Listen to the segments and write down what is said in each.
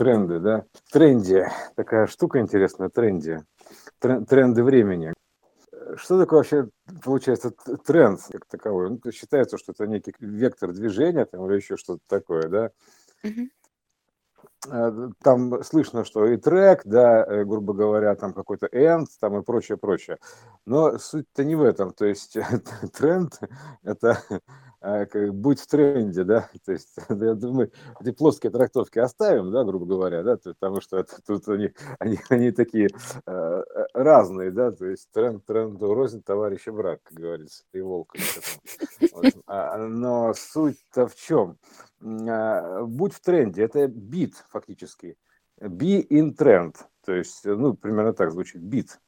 тренды, да? Тренде. Такая штука интересная, тренде. Тренды времени. Что такое вообще, получается, тренд как таковой? Ну, считается, что это некий вектор движения там, или еще что-то такое, да? Uh-huh. Там слышно, что и трек, да, э, грубо говоря, там какой-то end, там и прочее, прочее. Но суть-то не в этом. То есть тренд – это а, будь в тренде, да, то есть я думаю, эти плоские трактовки оставим, да, грубо говоря, да, потому что это, тут они, они, они такие э, разные, да, то есть тренд, тренд рознь товарищ и брак, как говорится, и волк. Вот. А, но суть-то в чем? А, будь в тренде, это бит фактически, be in trend, то есть, ну, примерно так звучит, бит.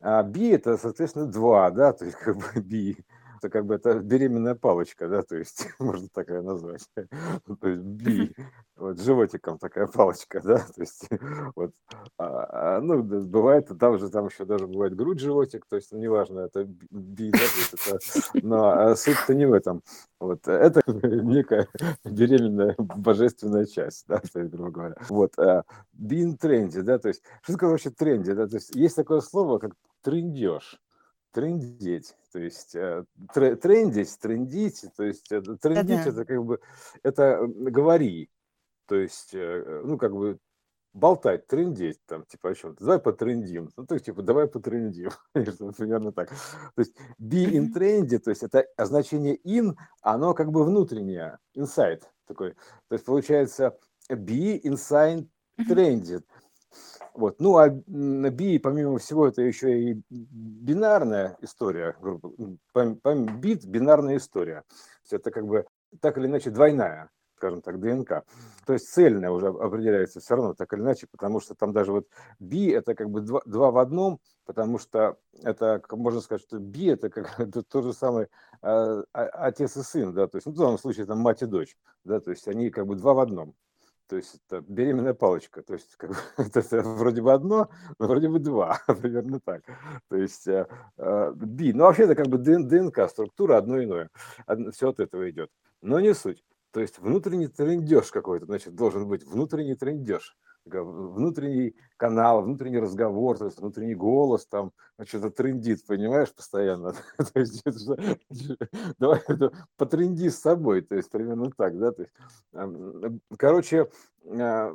А be это, соответственно, два, да, то есть как бы be это как бы это беременная палочка, да, то есть можно такая назвать. То есть би, вот животиком такая палочка, да, то есть вот, а, а, ну, бывает, там же, там еще даже бывает грудь животик, то есть, ну, неважно, это би, да, то есть это, но а суть-то не в этом. Вот, это некая беременная божественная часть, да, то есть, грубо говоря. Вот, а, being тренди, да, то есть, что такое вообще тренди, да, то есть, есть такое слово, как трендеж трендеть, то есть э, трендить, трендить, то есть э, трендить Да-да. это как бы это говори, то есть э, ну как бы болтать, трендеть там типа о чем-то, давай потрендим, ну то есть типа давай потрендим, примерно так. То есть be in trendy, то есть это значение in, оно как бы внутреннее, inside такой, то есть получается be inside trendy. Вот. Ну, а би, помимо всего, это еще и бинарная история, грубо бит – бинарная история. То есть это как бы так или иначе двойная, скажем так, ДНК. То есть цельная уже определяется все равно так или иначе, потому что там даже вот би – это как бы два, два в одном, потому что это, можно сказать, что би – это как это то же а, а, отец и сын, да, то есть ну, в данном случае там мать и дочь, да, то есть они как бы два в одном то есть это беременная палочка, то есть как бы, это, вроде бы одно, но вроде бы два, примерно так. То есть э, э, ну вообще это как бы ДНК, структура одно иное, все от этого идет, но не суть. То есть внутренний трендеж какой-то, значит, должен быть внутренний трендеж внутренний канал, внутренний разговор, то есть внутренний голос там что-то трендит, понимаешь, постоянно. то есть, давай потренди с собой, то есть примерно так, да. То есть, короче, а,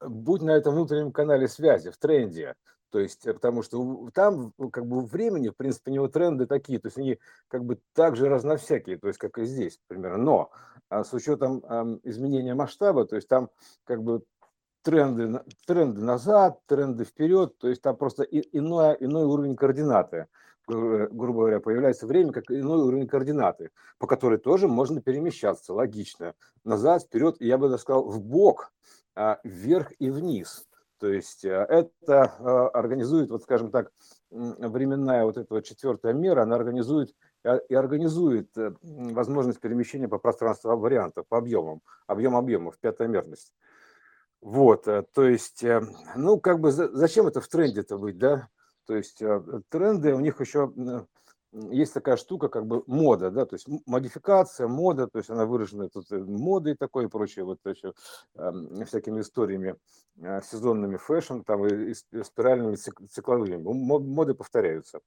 будь на этом внутреннем канале связи, в тренде, то есть, э, потому что там как бы времени, в принципе, у него тренды такие, то есть они как бы так же разновсякие, то есть как и здесь, примерно. Но а с учетом изменения масштаба, то есть там как бы тренды, тренды назад, тренды вперед, то есть там просто иной, иной уровень координаты, грубо говоря, появляется время как иной уровень координаты, по которой тоже можно перемещаться, логично, назад, вперед, я бы даже сказал, в бок, а, вверх и вниз. То есть а, это а, организует, вот скажем так, временная вот эта вот четвертая мера, она организует и организует э, возможность перемещения по пространству вариантов, по объемам, объем объемов, пятая мерность. Вот, э, то есть, э, ну, как бы зачем это в тренде-то быть, да? То есть э, тренды, у них еще есть такая штука, как бы мода, да, то есть модификация, мода, то есть она выражена тут модой такой и прочее, вот еще э, всякими историями сезонными fashion, там и, спиральными цикловыми, моды повторяются.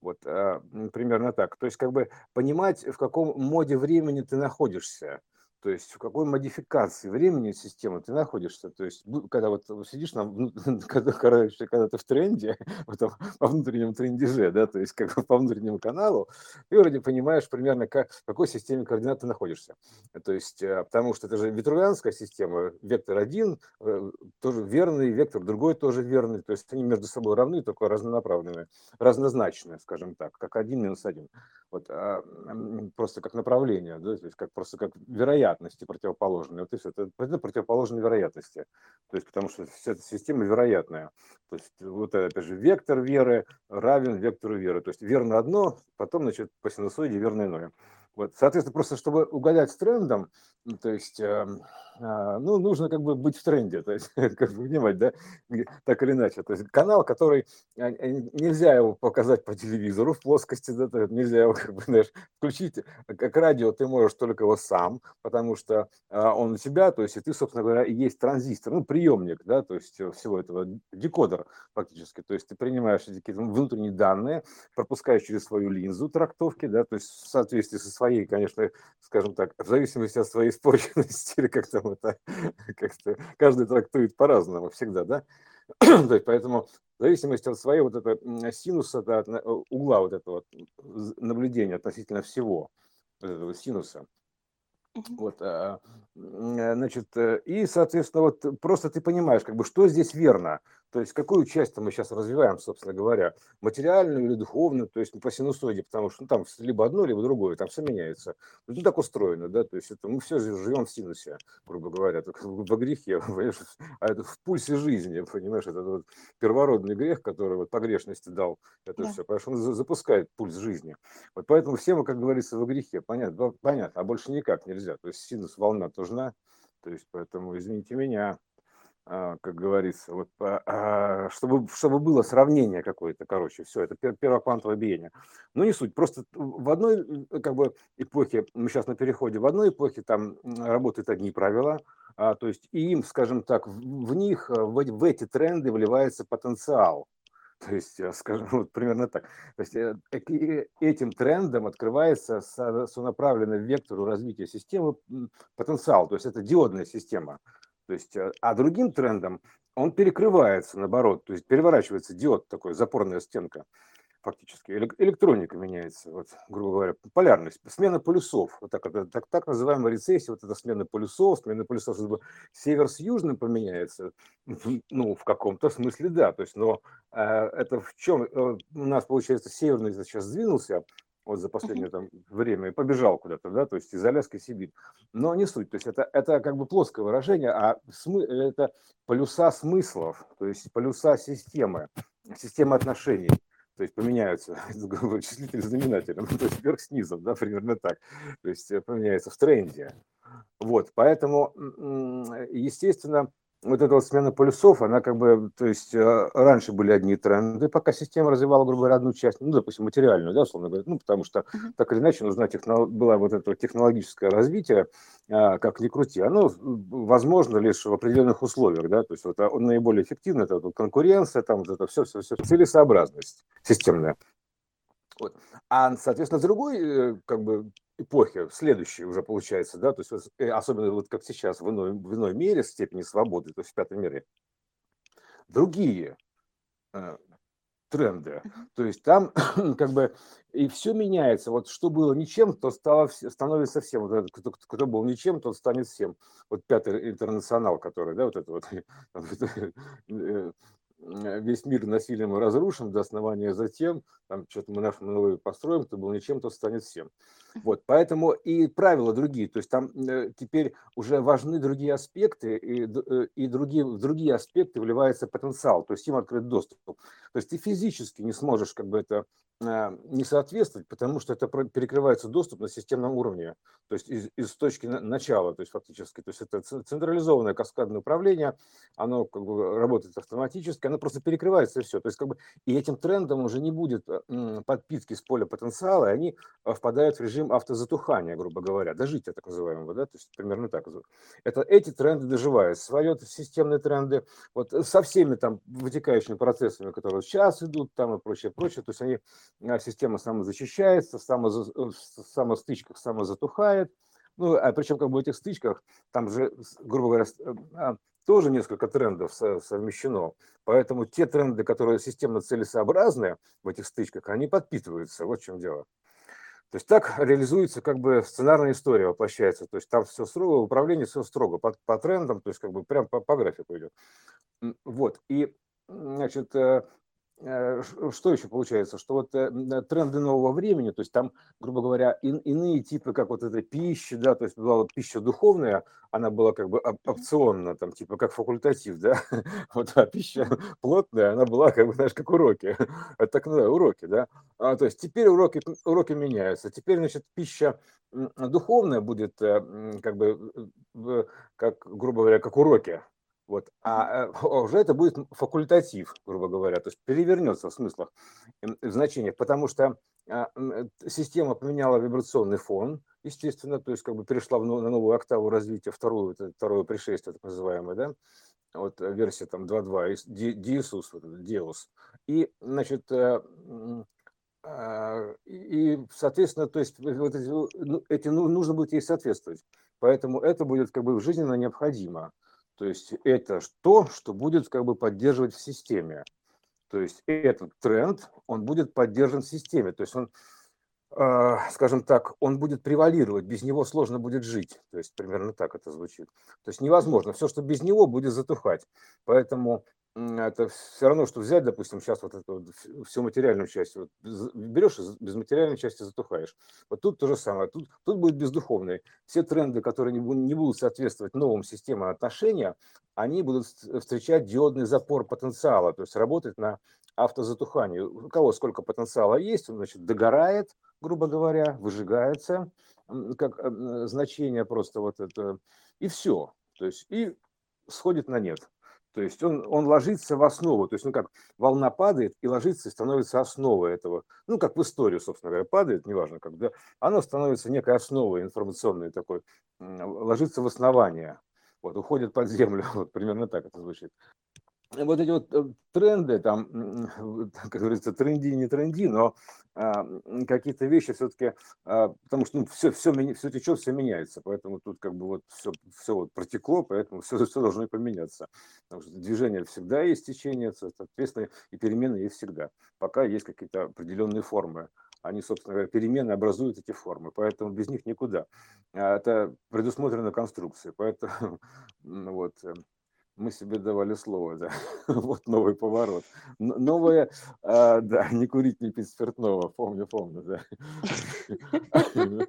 Вот, примерно так. То есть как бы понимать, в каком моде времени ты находишься, то есть в какой модификации времени системы ты находишься. То есть когда вот сидишь, на, когда, короче, когда ты в тренде, в этом, по внутреннему трендеже, да, то есть как бы по внутреннему каналу, ты вроде понимаешь примерно, как, в какой системе координат ты находишься. То есть, э, потому что это же витрувианская система, вектор один э, тоже верный, вектор другой тоже верный, то есть они между собой равны, только разнонаправленные, разнозначные, скажем так, как один минус один. Вот, а, просто как направление, да, то есть как просто как вероятность вероятности противоположные. Вот. Это, это противоположные вероятности. То есть, потому что вся эта система вероятная. То есть, вот опять же, вектор веры равен вектору веры. То есть, верно одно, потом, значит, по синусоиде верно иное. Вот, соответственно, просто чтобы угадать с трендом, то есть, э, э, ну, нужно как бы быть в тренде, то есть, как бы понимать, да, так или иначе. То есть канал, который э, нельзя его показать по телевизору в плоскости, да, нельзя его, как бы, знаешь, включить, как радио ты можешь только его сам, потому что э, он у тебя, то есть, и ты, собственно говоря, и есть транзистор, ну, приемник, да, то есть всего этого декодер фактически, то есть ты принимаешь какие-то внутренние данные, пропускаешь через свою линзу трактовки, да, то есть в соответствии со своей, конечно, скажем так, в зависимости от своей испорченности, или как там это, как-то каждый трактует по-разному всегда, да, то есть поэтому в зависимости от своей вот этого синуса, да, угла вот этого наблюдения относительно всего, вот этого синуса, вот, а, э, значит, э, и, соответственно, вот просто ты понимаешь, как бы, что здесь верно, то есть какую часть мы сейчас развиваем, собственно говоря, материальную или духовную, то есть по синусоиде, потому что ну, там либо одно, либо другое, там все меняется. Ну, так устроено, да, то есть это мы все живем в синусе, грубо говоря, только во грехе, а это в пульсе жизни, понимаешь, это вот первородный грех, который вот погрешности дал это да. все, потому что он запускает пульс жизни. Вот поэтому все мы, как говорится, во грехе, понятно, понятно, а больше никак нельзя, то есть синус, волна нужна, то есть поэтому, извините меня, как говорится, вот, а, чтобы, чтобы было сравнение какое-то, короче, все, это первоквантовое биение. Но не суть, просто в одной как бы эпохе, мы сейчас на переходе, в одной эпохе там работают одни правила, а, то есть и им, скажем так, в них, в, в эти тренды вливается потенциал. То есть, скажем, вот примерно так. То есть э, этим трендом открывается сонаправленный вектору развития системы потенциал. То есть это диодная система. То есть, э, а другим трендом он перекрывается, наоборот, то есть переворачивается диод, такой запорная стенка фактически. Электроника меняется, вот, грубо говоря, полярность, смена полюсов, вот так, это, так, так называемая рецессия, вот эта смена полюсов, смена полюсов, чтобы север с южным поменяется, ну, в каком-то смысле, да, то есть, но э, это в чем, э, у нас, получается, северный сейчас сдвинулся, вот за последнее там время и побежал куда-то, да, то есть из Аляски Сибирь. Но не суть, то есть это, это как бы плоское выражение, а смы, это полюса смыслов, то есть полюса системы, системы отношений. То есть поменяются числитель знаменателем, то есть вверх снизу, да, примерно так. То есть э, поменяется в тренде. Вот, поэтому, естественно, вот эта вот смена полюсов, она как бы, то есть э, раньше были одни тренды, пока система развивала, грубо говоря, одну часть, ну, допустим, материальную, да, условно говоря, ну, потому что так или иначе нужна техно, было вот это технологическое развитие, а, как ни крути, оно возможно лишь в определенных условиях, да, то есть вот он наиболее эффективно, это вот конкуренция, там вот это все, все, все, целесообразность системная. Вот. А, соответственно, с другой, э, как бы, эпохи, следующей уже получается, да, то есть э, особенно вот как сейчас в иной, в иной мере степени свободы, то есть в пятом мире, другие э, тренды. То есть там как бы и все меняется. Вот что было ничем, то стало, становится всем. Вот кто, кто был ничем, тот станет всем. Вот пятый интернационал, который, да, вот это вот э, Э, весь мир насилием разрушим до основания затем, там что-то мы наши новые построим, кто был ничем, то станет всем. Вот, поэтому и правила другие, то есть там э, теперь уже важны другие аспекты, и, э, и другие, в другие аспекты вливается потенциал, то есть им открыт доступ. То есть ты физически не сможешь как бы это Э, не соответствовать, потому что это перекрывается доступ на системном уровне, то есть из, из точки начала, то есть фактически, то есть это централизованное каскадное управление, оно как бы работает автоматически, оно просто перекрывается и все, то есть как бы и этим трендом уже не будет э, подпитки с поля потенциала, и они впадают в режим автозатухания, грубо говоря, дожития так называемого, да, то есть примерно так. Это эти тренды доживают, свои системные тренды, вот со всеми там вытекающими процессами, которые сейчас идут, там и прочее, прочее, то есть они а, система самозащищается, самоза, э, в самостычках самозатухает. Ну, а причем как бы в этих стычках, там же, грубо говоря, э, а, тоже несколько трендов совмещено. Поэтому те тренды, которые системно целесообразны в этих стычках, они подпитываются. Вот в чем дело. То есть так реализуется как бы сценарная история воплощается. То есть там все строго, управление все строго по, по трендам, то есть как бы прям по, по графику идет. Вот. И, значит, э, что еще получается, что вот э, тренды нового времени, то есть там, грубо говоря, иные типы, как вот эта пища, да, то есть была пища духовная, она была как бы опционна, там, типа как факультатив, да, вот, а пища плотная, она была как бы, знаешь, как уроки, это так называемые уроки, да, а, то есть теперь уроки, уроки меняются, теперь, значит, пища духовная будет э, как бы, как, грубо говоря, как уроки, вот. А э, уже это будет факультатив, грубо говоря, то есть перевернется в смыслах, в значениях, потому что а, э, система поменяла вибрационный фон, естественно, то есть как бы перешла на новую октаву развития, вторую, второе пришествие, так называемое, да, вот э, версия там 2.2, Диисус, Деус. И, значит, а, и, соответственно, то есть вот эти, ну, эти ну, нужно будет ей соответствовать. Поэтому это будет как бы жизненно необходимо. То есть это то, что будет как бы поддерживать в системе. То есть этот тренд, он будет поддержан в системе. То есть он, скажем так, он будет превалировать, без него сложно будет жить. То есть примерно так это звучит. То есть невозможно. Все, что без него, будет затухать. Поэтому это все равно, что взять, допустим, сейчас вот эту вот всю материальную часть, вот берешь и без материальной части затухаешь. Вот тут то же самое, тут, тут будет бездуховные. Все тренды, которые не, не будут соответствовать новым системам отношения, они будут встречать диодный запор потенциала, то есть работать на автозатухании. У кого сколько потенциала есть, он, значит, догорает, грубо говоря, выжигается, как значение просто вот это, и все. То есть и сходит на нет. То есть он, он ложится в основу, то есть ну как волна падает и ложится и становится основой этого, ну как в историю, собственно говоря, падает, неважно как, да, оно становится некой основой информационной такой, ложится в основание, вот, уходит под землю, вот примерно так это звучит вот эти вот э, тренды, там, как говорится, тренди, не тренди, но а, какие-то вещи все-таки, а, потому что ну, все, все, все течет, все меняется, поэтому тут как бы вот все, все вот протекло, поэтому все, все должно поменяться. Потому что движение всегда есть течение, соответственно, и перемены есть всегда, пока есть какие-то определенные формы. Они, собственно говоря, перемены образуют эти формы, поэтому без них никуда. А это предусмотрено конструкцией, поэтому вот эм, мы себе давали слово, да. вот новый поворот. Новое, а, да, не курить, не пить спиртного, помню, помню, да.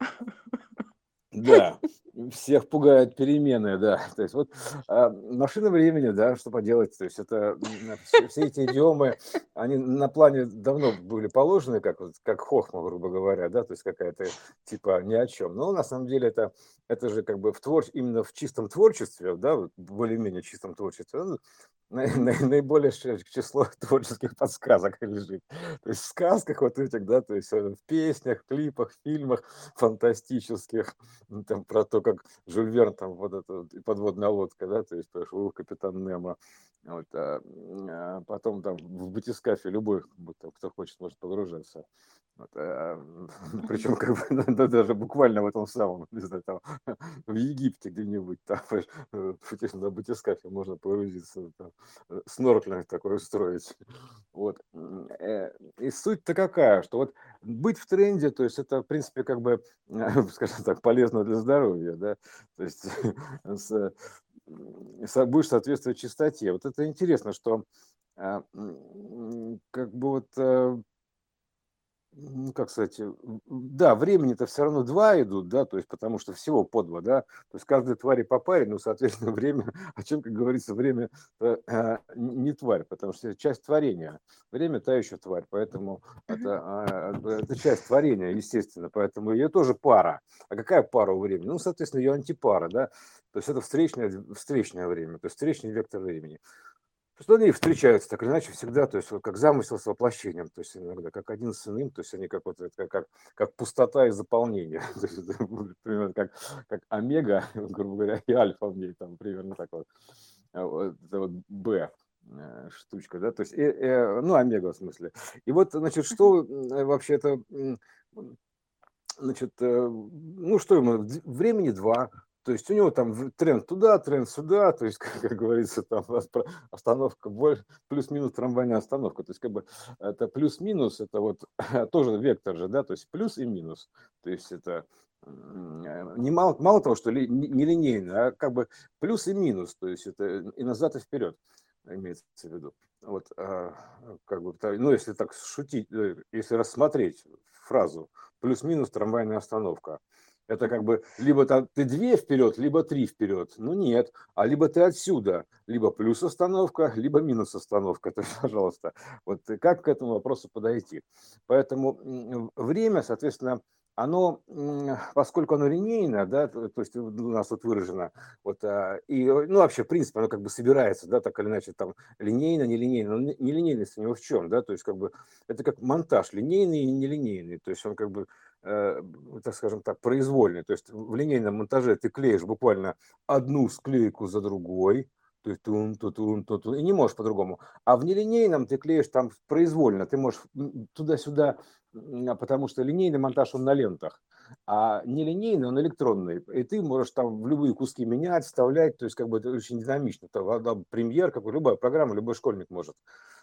Да, всех пугают перемены, да. То есть вот а, машина времени, да, что поделать. То есть это все, все эти идиомы, они на плане давно были положены, как, как хохма, грубо говоря, да, то есть какая-то типа ни о чем. Но на самом деле это, это же как бы в твор... именно в чистом творчестве, да, более-менее чистом творчестве, наиболее число творческих подсказок лежит. То есть в сказках вот этих, да, то есть э, в песнях, клипах, фильмах фантастических, там про то, как Жюль Верн, там вот эта подводная лодка, да, то есть был капитан Немо, вот, а, а потом там в батискафе любой, кто хочет, может погружаться. Вот, а, причем как бы да, даже буквально в этом самом, не знаю, там, в Египте где-нибудь, там, на батискафе можно погрузиться, там, снорклинг такой устроить. Вот. Э, и суть-то какая, что вот быть в тренде, то есть это, в принципе, как бы, скажем так, полезно для здоровья, да, то есть с, будешь соответствовать чистоте. Вот это интересно, что а, как бы вот э, ну, как сказать, э, да, времени-то все равно два идут, да, то есть потому что всего по два, да, то есть каждой твари по паре, ну, соответственно, время, о чем, как говорится, время э, не тварь, потому что это часть творения, время та еще тварь, поэтому это, а, это часть творения, естественно, поэтому ее тоже пара. А какая пара у времени? Ну, соответственно, ее антипара, да, то есть это встречное, встречное время, то есть встречный вектор времени что они встречаются так или иначе всегда, то есть как замысел с воплощением, то есть иногда как один с иным, то есть они как вот как, как, как пустота и заполнение, то есть, примерно как, как омега, грубо говоря, и альфа в ней, там примерно так вот, а вот это вот Б э, штучка, да, то есть, э, э, ну, омега в смысле. И вот, значит, что вообще это, значит, ну, что ему, времени два, то есть у него там тренд туда, тренд сюда, то есть, как, как говорится, там остановка плюс-минус трамвайная остановка. То есть, как бы это плюс-минус, это вот тоже вектор же, да, то есть плюс и минус. То есть это не мало, мало того, что ли, не линейно, а как бы плюс и минус, то есть это и назад, и вперед. имеется в виду. Вот, а, как бы, ну, если так шутить, э, если рассмотреть фразу плюс-минус трамвайная остановка, это как бы либо ты две вперед, либо три вперед. Ну нет, а либо ты отсюда, либо плюс остановка, либо минус остановка. То есть, пожалуйста, вот как к этому вопросу подойти? Поэтому время, соответственно, оно, поскольку оно линейное, да, то, есть у нас тут выражено, вот, а, и, ну, вообще, в принципе, оно как бы собирается, да, так или иначе, там, линейно, нелинейно, но нелинейность у него в чем, да, то есть, как бы, это как монтаж, линейный и нелинейный, то есть, он как бы, так скажем так, произвольный, то есть, в линейном монтаже ты клеишь буквально одну склейку за другой, то есть тун, тун, тун, тун, тун, и не можешь по-другому. А в нелинейном ты клеишь там произвольно, ты можешь туда-сюда, а, потому что линейный монтаж он на лентах, а нелинейный он электронный, и ты можешь там в любые куски менять, вставлять, то есть как бы это очень динамично. Это премьер, как любая программа, любой школьник может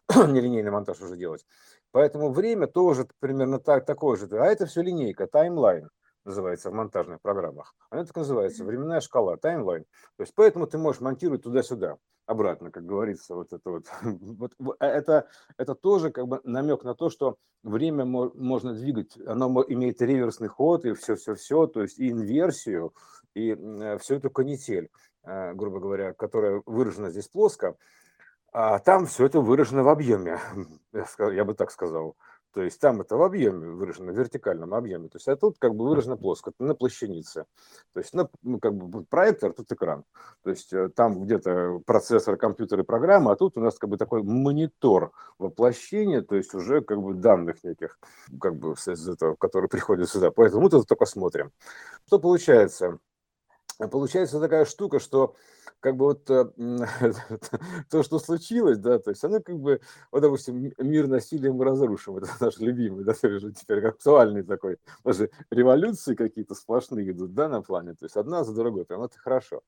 нелинейный монтаж уже делать. Поэтому время тоже примерно так, такое же. А это все линейка, таймлайн называется в монтажных программах. Она так называется, временная шкала, таймлайн. То есть поэтому ты можешь монтировать туда-сюда, обратно, как говорится, вот это вот. вот э, это, это тоже как бы намек на то, что время можно двигать, оно имеет реверсный ход и все-все-все, то есть и инверсию, и э, всю эту канитель, э, грубо говоря, которая выражена здесь плоско, а там все это выражено в объеме, я бы так сказал. То есть там это в объеме выражено, в вертикальном объеме. То есть а тут как бы выражено плоско, на плащанице. То есть на, ну, как бы проектор, тут экран. То есть э, там где-то процессор, компьютер и программа, а тут у нас как бы такой монитор воплощения, то есть уже как бы данных неких, как бы из этого, которые приходят сюда. Поэтому мы тут только смотрим. Что получается? Получается такая штука, что как бы вот э, то, что случилось, да, то есть оно как бы, вот, допустим, мир насилием разрушим, это наш любимый, да, уже теперь актуальный такой, даже революции какие-то сплошные идут, да, на плане, то есть одна за другой, прям это хорошо,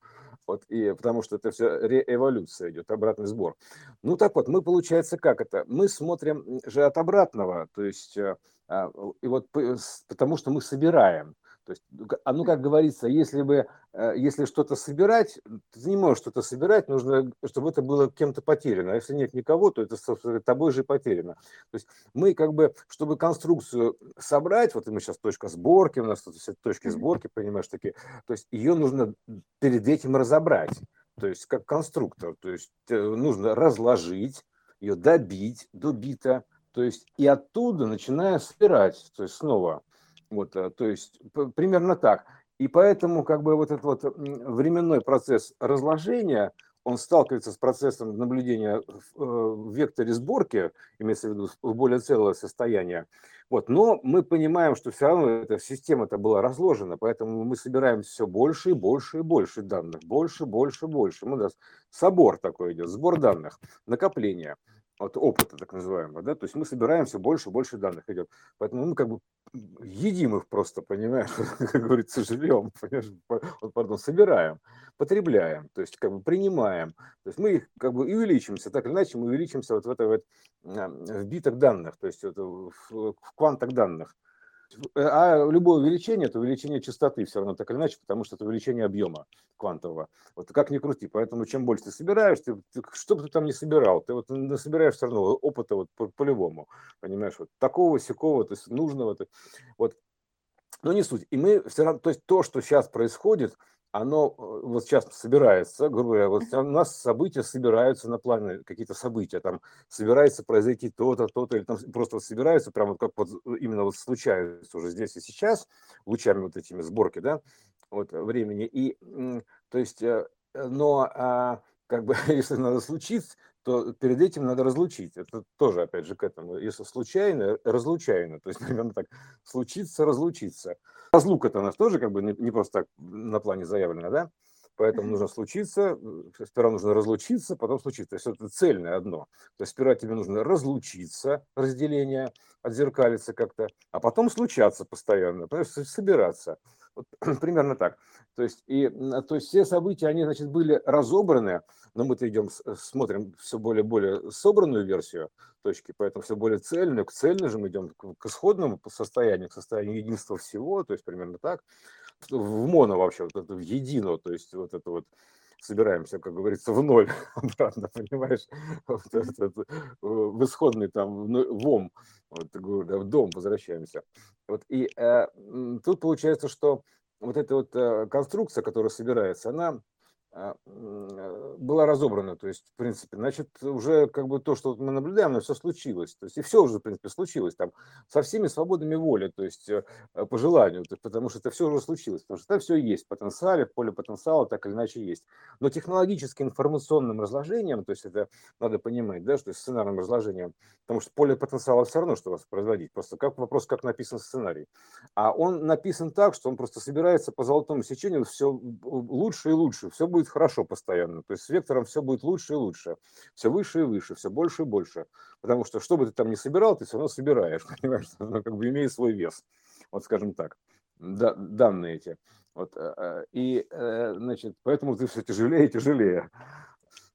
вот, и потому что это все реэволюция идет, обратный сбор. Ну, так вот, мы, получается, как это, мы смотрим же от обратного, то есть, э, а, и вот потому что мы собираем, то есть, а ну, как говорится, если бы, э, если что-то собирать, ты не можешь что-то собирать, нужно, чтобы это было кем-то потеряно. А если нет никого, то это, собственно, тобой же потеряно. То есть мы как бы, чтобы конструкцию собрать, вот мы сейчас точка сборки, у нас тут все точки сборки, понимаешь, такие, то есть ее нужно перед этим разобрать, то есть как конструктор, то есть э, нужно разложить, ее добить до бита, то есть и оттуда начиная собирать, то есть снова вот, э, то есть примерно так. И поэтому как бы вот этот вот временной процесс разложения, он сталкивается с процессом наблюдения в э, векторе сборки, имеется в виду в более целое состояние. Вот. Но мы понимаем, что все равно эта система-то была разложена, поэтому мы собираем все больше и больше и больше данных, больше, больше, больше. Мы, да, собор такой идет, сбор данных, накопление вот опыта так называемого, да, то есть мы собираем все больше и больше данных идет. Поэтому мы как бы едим их просто, понимаешь, как говорится, живем, понимаешь, вот, пардон, собираем, потребляем, то есть как бы принимаем. То есть мы их как бы и увеличимся, так или иначе мы увеличимся вот в этой вот в битах данных, то есть это в, в квантах данных. А любое увеличение – это увеличение частоты все равно так или иначе, потому что это увеличение объема квантового. Вот как ни крути. Поэтому чем больше ты собираешь, ты, ты, что бы ты там не собирал, ты вот собираешь все равно опыта вот по- по-любому. Понимаешь, вот такого, сякого, то есть нужного. То, вот. Но не суть. И мы все равно, то есть то, что сейчас происходит – оно э, вот сейчас собирается, грубо говоря, вот у нас события собираются на плане, какие-то события, там собирается произойти то-то, то-то, или там просто собираются, прямо вот как вот э, именно вот случается уже здесь и сейчас, лучами вот этими сборки, да, вот времени, и то есть, э, но а, как бы, если надо случиться, то перед этим надо разлучить. Это тоже, опять же, к этому. Если случайно, разлучайно. То есть, примерно так, случиться, разлучиться. Разлука это у нас тоже как бы не просто так на плане заявлено, да? Поэтому нужно случиться, э, сперва нужно разлучиться, потом случиться. То есть это цельное одно. То есть сперва тебе нужно разлучиться, разделение, отзеркалиться как-то, а потом случаться постоянно, собираться. Вот, примерно так. То есть, и, то есть все события, они, значит, были разобраны, но мы-то идем, смотрим все более более собранную версию точки, поэтому все более цельную, к цельной же мы идем к исходному состоянию, к состоянию единства всего, то есть примерно так. в моно вообще, вот это в едино, то есть вот это вот собираемся, как говорится, в ноль обратно, понимаешь, вот этот, в исходный там, в ом, вот, в дом возвращаемся. Вот, и э, тут получается, что вот эта вот э, конструкция, которая собирается, она э, была разобрана, то есть, в принципе, значит, уже как бы то, что мы наблюдаем, оно все случилось, то есть, и все уже, в принципе, случилось, там, со всеми свободами воли, то есть, э, по желанию, потому что это все уже случилось, потому что это все есть, в потенциале, поле потенциала так или иначе есть. Но технологически информационным разложением, то есть, это надо понимать, да, что сценарным разложением, потому что поле потенциала все равно, что воспроизводить, просто как вопрос, как написан сценарий. А он написан так, что он просто собирается по золотому сечению все лучше и лучше, все будет будет хорошо постоянно. То есть с вектором все будет лучше и лучше, все выше и выше, все больше и больше. Потому что что бы ты там ни собирал, ты все равно собираешь, понимаешь, оно как бы имеет свой вес. Вот скажем так, да, данные эти. Вот, э, э, и, э, значит, поэтому ты все тяжелее и тяжелее.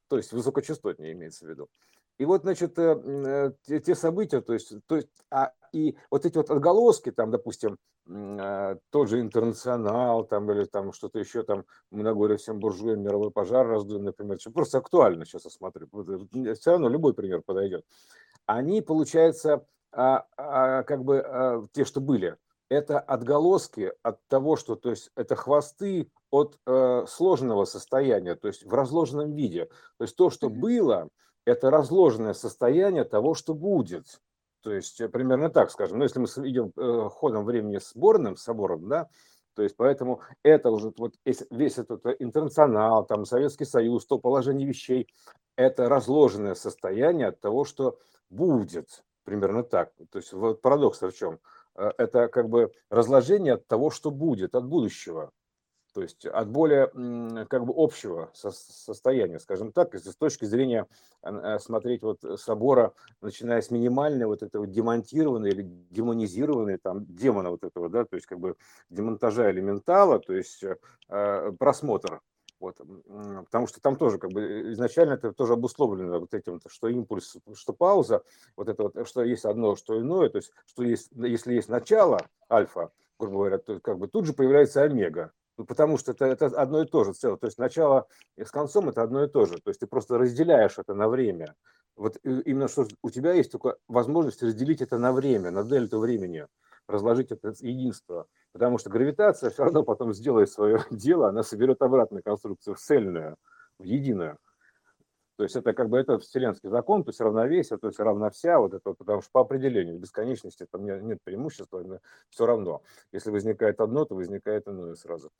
То есть высокочастотнее имеется в виду. И вот, значит, те, те события, то есть, то есть а, и вот эти вот отголоски, там, допустим, а, тот же интернационал там или там что-то еще там мы на горе всем буржуям мировой пожар раздуем, например, что просто актуально сейчас осмотрю, все равно любой пример подойдет. Они, получается, а, а, как бы а, те, что были, это отголоски от того, что, то есть это хвосты от э, сложенного состояния, то есть в разложенном виде. То есть то, что было, это разложенное состояние того, что будет. То есть э, примерно так скажем. Но если мы идем э, ходом времени сборным собором, да, то есть поэтому это уже вот весь этот э, интернационал, там Советский Союз, то положение вещей, это разложенное состояние от того, что будет. Примерно так. То есть вот парадокс в чем? Это как бы разложение от того, что будет, от будущего то есть от более как бы общего состояния, скажем так, с точки зрения э, смотреть вот собора, начиная с минимальной вот этого демонтированной или демонизированной там демона вот этого, да, то есть как бы демонтажа элементала, то есть э, просмотр вот, потому что там тоже как бы изначально это тоже обусловлено вот этим, что импульс, что пауза, вот это вот, что есть одно, что иное, то есть, что есть, если есть начало альфа, грубо говоря, то как бы тут же появляется омега, потому что это, это одно и то же целое. То есть начало с концом это одно и то же. То есть ты просто разделяешь это на время. Вот именно что у тебя есть только возможность разделить это на время, на дельту времени, разложить это единство. Потому что гравитация все равно потом сделает свое дело, она соберет обратно конструкцию в цельную, в единую. То есть это как бы это вселенский закон, то есть равновесие, то есть равна вся, вот это, потому что по определению бесконечности там нет, нет преимущества, все равно. Если возникает одно, то возникает иное сразу.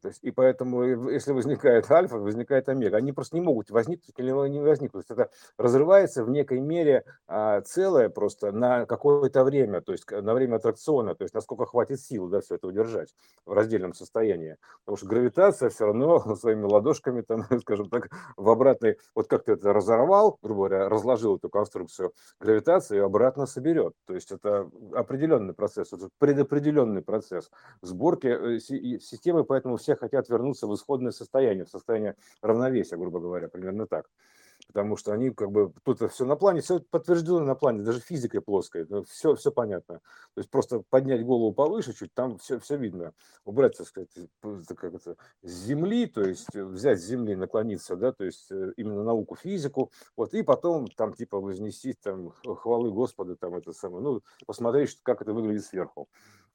То есть, и поэтому, если возникает альфа, возникает омега. Они просто не могут возникнуть или не возникнуть. То есть это разрывается в некой мере а, целое просто на какое-то время, то есть на время аттракциона, то есть насколько хватит сил да, все это удержать в раздельном состоянии. Потому что гравитация все равно своими ладошками, там, скажем так, в обратной, вот как ты это разорвал, грубо говоря, разложил эту конструкцию, гравитация ее обратно соберет. То есть это определенный процесс, это предопределенный процесс сборки э, системы, поэтому все хотят вернуться в исходное состояние, в состояние равновесия, грубо говоря, примерно так потому что они как бы тут все на плане, все подтверждено на плане, даже физикой плоской, все, все понятно. То есть просто поднять голову повыше чуть, там все, все видно. Убрать, так сказать, как это, с земли, то есть взять с земли, наклониться, да, то есть э, именно науку, физику, вот, и потом там типа вознести там хвалы Господа, там это самое, ну, посмотреть, как это выглядит сверху.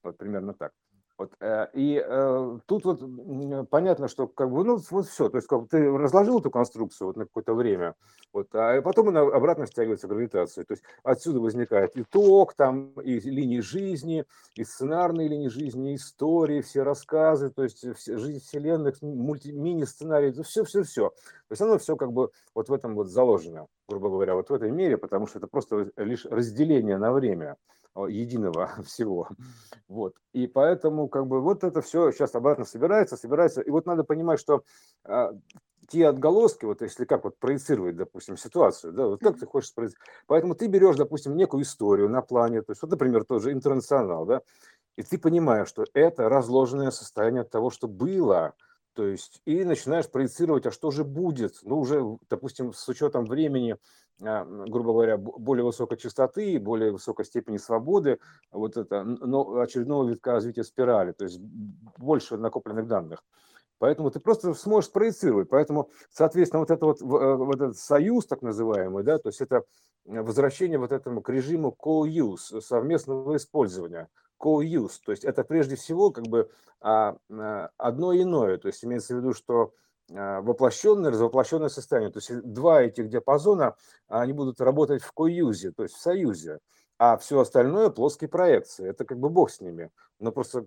Вот примерно так. Вот, э, и э, тут вот понятно, что как бы, ну, вот все, то есть как бы ты разложил эту конструкцию вот на какое-то время, вот, а потом она обратно стягивается гравитацией. То есть отсюда возникает итог, там, и линии жизни, и сценарные линии жизни, и истории, все рассказы, то есть все, жизнь вселенных, мульти, мини-сценарий, все-все-все. То есть оно все как бы вот в этом вот заложено, грубо говоря, вот в этой мере, потому что это просто лишь разделение на время единого всего. Вот. И поэтому как бы вот это все сейчас обратно собирается, собирается. И вот надо понимать, что а, те отголоски, вот если как вот проецировать, допустим, ситуацию, да, вот как ты хочешь проецировать. Поэтому ты берешь, допустим, некую историю на плане, то есть вот, например, тоже интернационал, да, и ты понимаешь, что это разложенное состояние того, что было, То есть, и начинаешь проецировать, а что же будет? Ну, уже, допустим, с учетом времени, а, грубо говоря, более высокой частоты, более высокой степени свободы, вот это, но очередного витка развития спирали, то есть больше накопленных данных. Поэтому ты просто сможешь проецировать. Поэтому, соответственно, вот, это вот, э, вот этот союз, так называемый, да, то есть это возвращение вот этому к режиму co-use, совместного использования, co-use. То есть это прежде всего как бы а, а, одно иное. То есть имеется в виду, что а, воплощенное, развоплощенное состояние. То есть два этих диапазона, они будут работать в коюзе, то есть в союзе а все остальное плоские проекции. Это как бы бог с ними. Но просто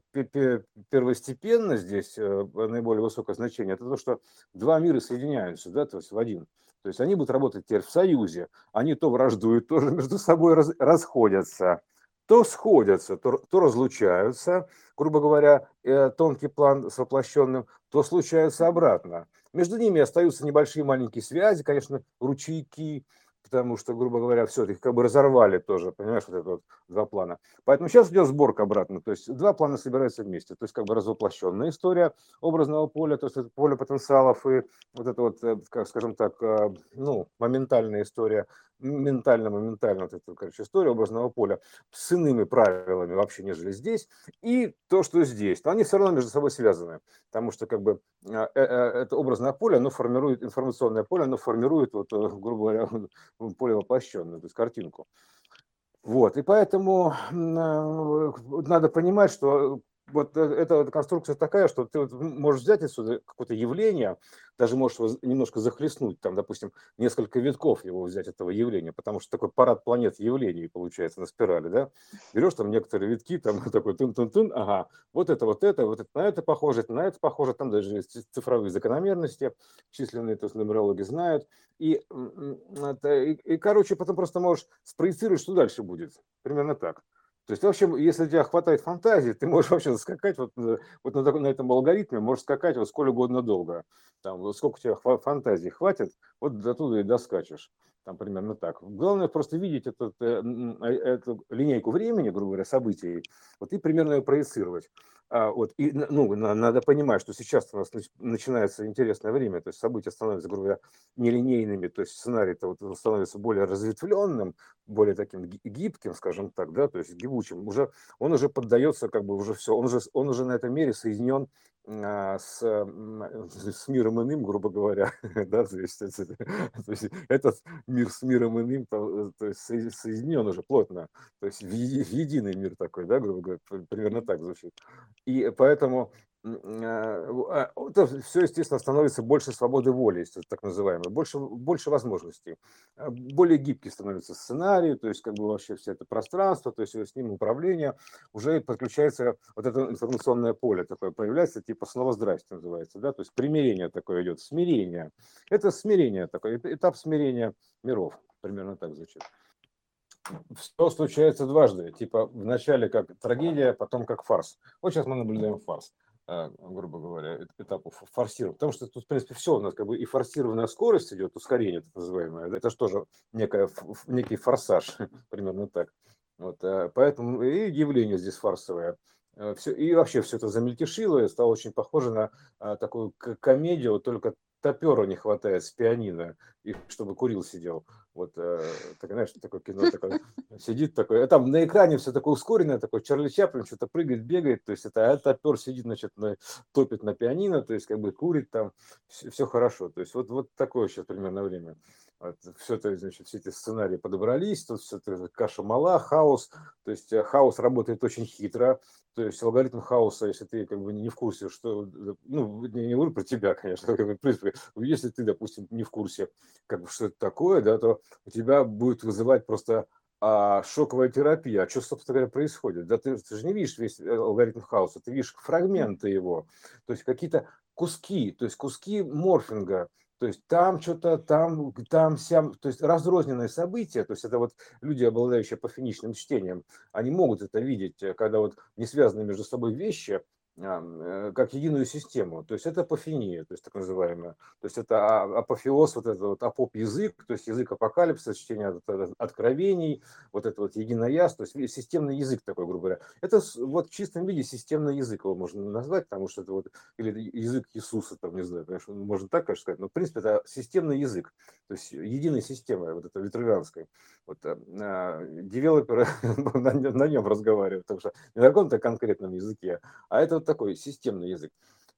первостепенно здесь э, наиболее высокое значение это то, что два мира соединяются, да, то есть в один. То есть они будут работать теперь в союзе. Они то враждуют, тоже между собой расходятся, то сходятся, то, то разлучаются, грубо говоря, э, тонкий план с воплощенным, то случаются обратно. Между ними остаются небольшие маленькие связи, конечно, ручейки, потому что, грубо говоря, все, их как бы разорвали тоже, понимаешь, вот это вот два плана. Поэтому сейчас идет сборка обратно, то есть два плана собираются вместе, то есть как бы развоплощенная история образного поля, то есть это поле потенциалов и вот это вот, э, как скажем так, э, ну, моментальная история, ментально-моментально вот эта, короче, история образного поля с иными правилами вообще, нежели здесь, и то, что здесь, но они все равно между собой связаны, потому что как бы э, это образное поле, оно формирует, информационное поле, оно формирует, вот, грубо говоря, поле воплощенное, то есть картинку. Вот, и поэтому надо понимать, что вот э, эта конструкция такая, что ты вот можешь взять отсюда какое-то явление, даже можешь его немножко захлестнуть, там, допустим, несколько витков его взять этого явления, потому что такой парад планет явлений получается на спирали, да? Берешь там некоторые витки, там такой тын-тын-тын, ага, вот это, вот это, вот это на это похоже, это на это похоже, там даже есть цифровые закономерности, численные, то есть нумерологи знают, и, и, и, короче, потом просто можешь спроецировать, что дальше будет, примерно так. То есть, в общем, если у тебя хватает фантазии, ты можешь вообще скакать вот, э, вот на, на этом алгоритме, можешь скакать вот сколь угодно долго. Там, вот сколько у тебя фантазии хватит, вот до туда и доскачешь. Там примерно так. Главное просто видеть этот, э, э, эту линейку времени, грубо говоря, событий, вот и примерно ее проецировать. А, вот, и, ну, надо понимать, что сейчас у нас начинается интересное время, то есть события становятся, грубо говоря, нелинейными, то есть сценарий-то вот становится более разветвленным, более таким гибким, скажем так, да, то есть гибучим. Уже, он уже поддается, как бы уже все, он уже, он уже на этом мире соединен а, с, с миром иным, грубо говоря, да, то есть этот мир с миром иным то, то есть соединен уже плотно, то есть в, единый мир такой, да, грубо говоря, примерно так звучит. И поэтому а, а, это все, естественно, становится больше свободы воли, так называемой, больше, больше возможностей. А, более гибкий становится сценарий, то есть как бы вообще все это пространство, то есть с ним управление, уже подключается вот это информационное поле такое, появляется, типа снова здрасте называется, да, то есть примирение такое идет, смирение. Это смирение такое, этап смирения миров, примерно так звучит все случается дважды. Типа вначале как трагедия, потом как фарс. Вот сейчас мы наблюдаем фарс. А, грубо говоря, этапов форсирования. Потому что тут, в принципе, все у нас как бы и форсированная скорость идет, ускорение так называемое. Это же тоже некая, некий форсаж, примерно так. Вот, а, поэтому и явление здесь фарсовое. А, все, и вообще все это замельтешило и стало очень похоже на такую комедию, только топеру не хватает с пианино, и чтобы курил сидел. Вот, э, так, знаешь, такое кино такое, сидит такой, а там на экране все такое ускоренное, такой Чарли Чаплин что-то прыгает, бегает, то есть это а топер сидит, значит, на, топит на пианино, то есть как бы курит там, все, все хорошо. То есть вот, вот такое сейчас примерно время. Все это, значит, все эти сценарии подобрались, тут все это каша мала, хаос, то есть э, хаос работает очень хитро, то есть алгоритм хаоса, если ты как бы не в курсе, что, ну, не, не говорю про тебя, конечно, как бы, в принципе, если ты, допустим, не в курсе, как бы, что это такое, да, то у тебя будет вызывать просто а, шоковая терапия. А что, собственно говоря, происходит? Да ты, ты же не видишь весь э, алгоритм хаоса, ты видишь фрагменты его, то есть какие-то куски, то есть куски морфинга, то есть там что-то, там, там, сям, то есть разрозненные события, то есть это вот люди, обладающие пофиничным чтением, они могут это видеть, э, когда вот не связаны между собой вещи, как единую систему. То есть это апофения, то есть так называемая. То есть это а, апофеоз, вот это вот апоп-язык, то есть язык апокалипсиса, чтение откровений, вот это вот единояз, то есть системный язык такой, грубо говоря. Это вот в чистом виде системный язык его можно назвать, потому что это вот, или язык Иисуса, там, не знаю, конечно, можно так, конечно, сказать, но в принципе это системный язык, то есть единая система, вот это витрувианская. Вот а, девелоперы на, на нем разговаривают, потому что не на каком-то конкретном языке, а это такой системный язык.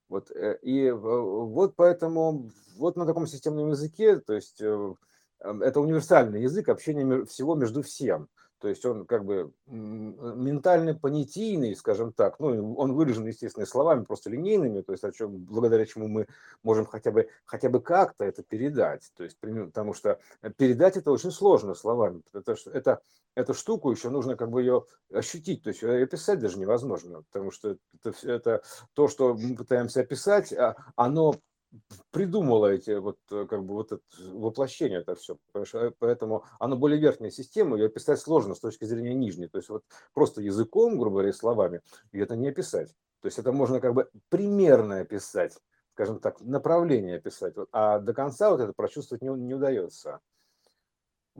Вот, э, и вот поэтому вот на таком системном языке, то есть э, это универсальный язык общения всего между всем. То есть он как бы ментально понятийный, скажем так, ну, он выражен, естественно, словами просто линейными, то есть о чем, благодаря чему мы можем хотя бы, хотя бы как-то это передать. То есть, потому что передать это очень сложно словами. Это, это, эту штуку еще нужно как бы ее ощутить, то есть описать даже невозможно, потому что это, это то, что мы пытаемся описать, а оно придумала эти вот э, как бы вот это воплощение это все, э, поэтому оно более верхняя система, ее описать сложно с точки зрения нижней, то есть вот просто языком, грубо говоря, словами, и это не описать, то есть это можно как бы примерно описать, скажем так, направление описать, а до конца вот это прочувствовать не, не удается.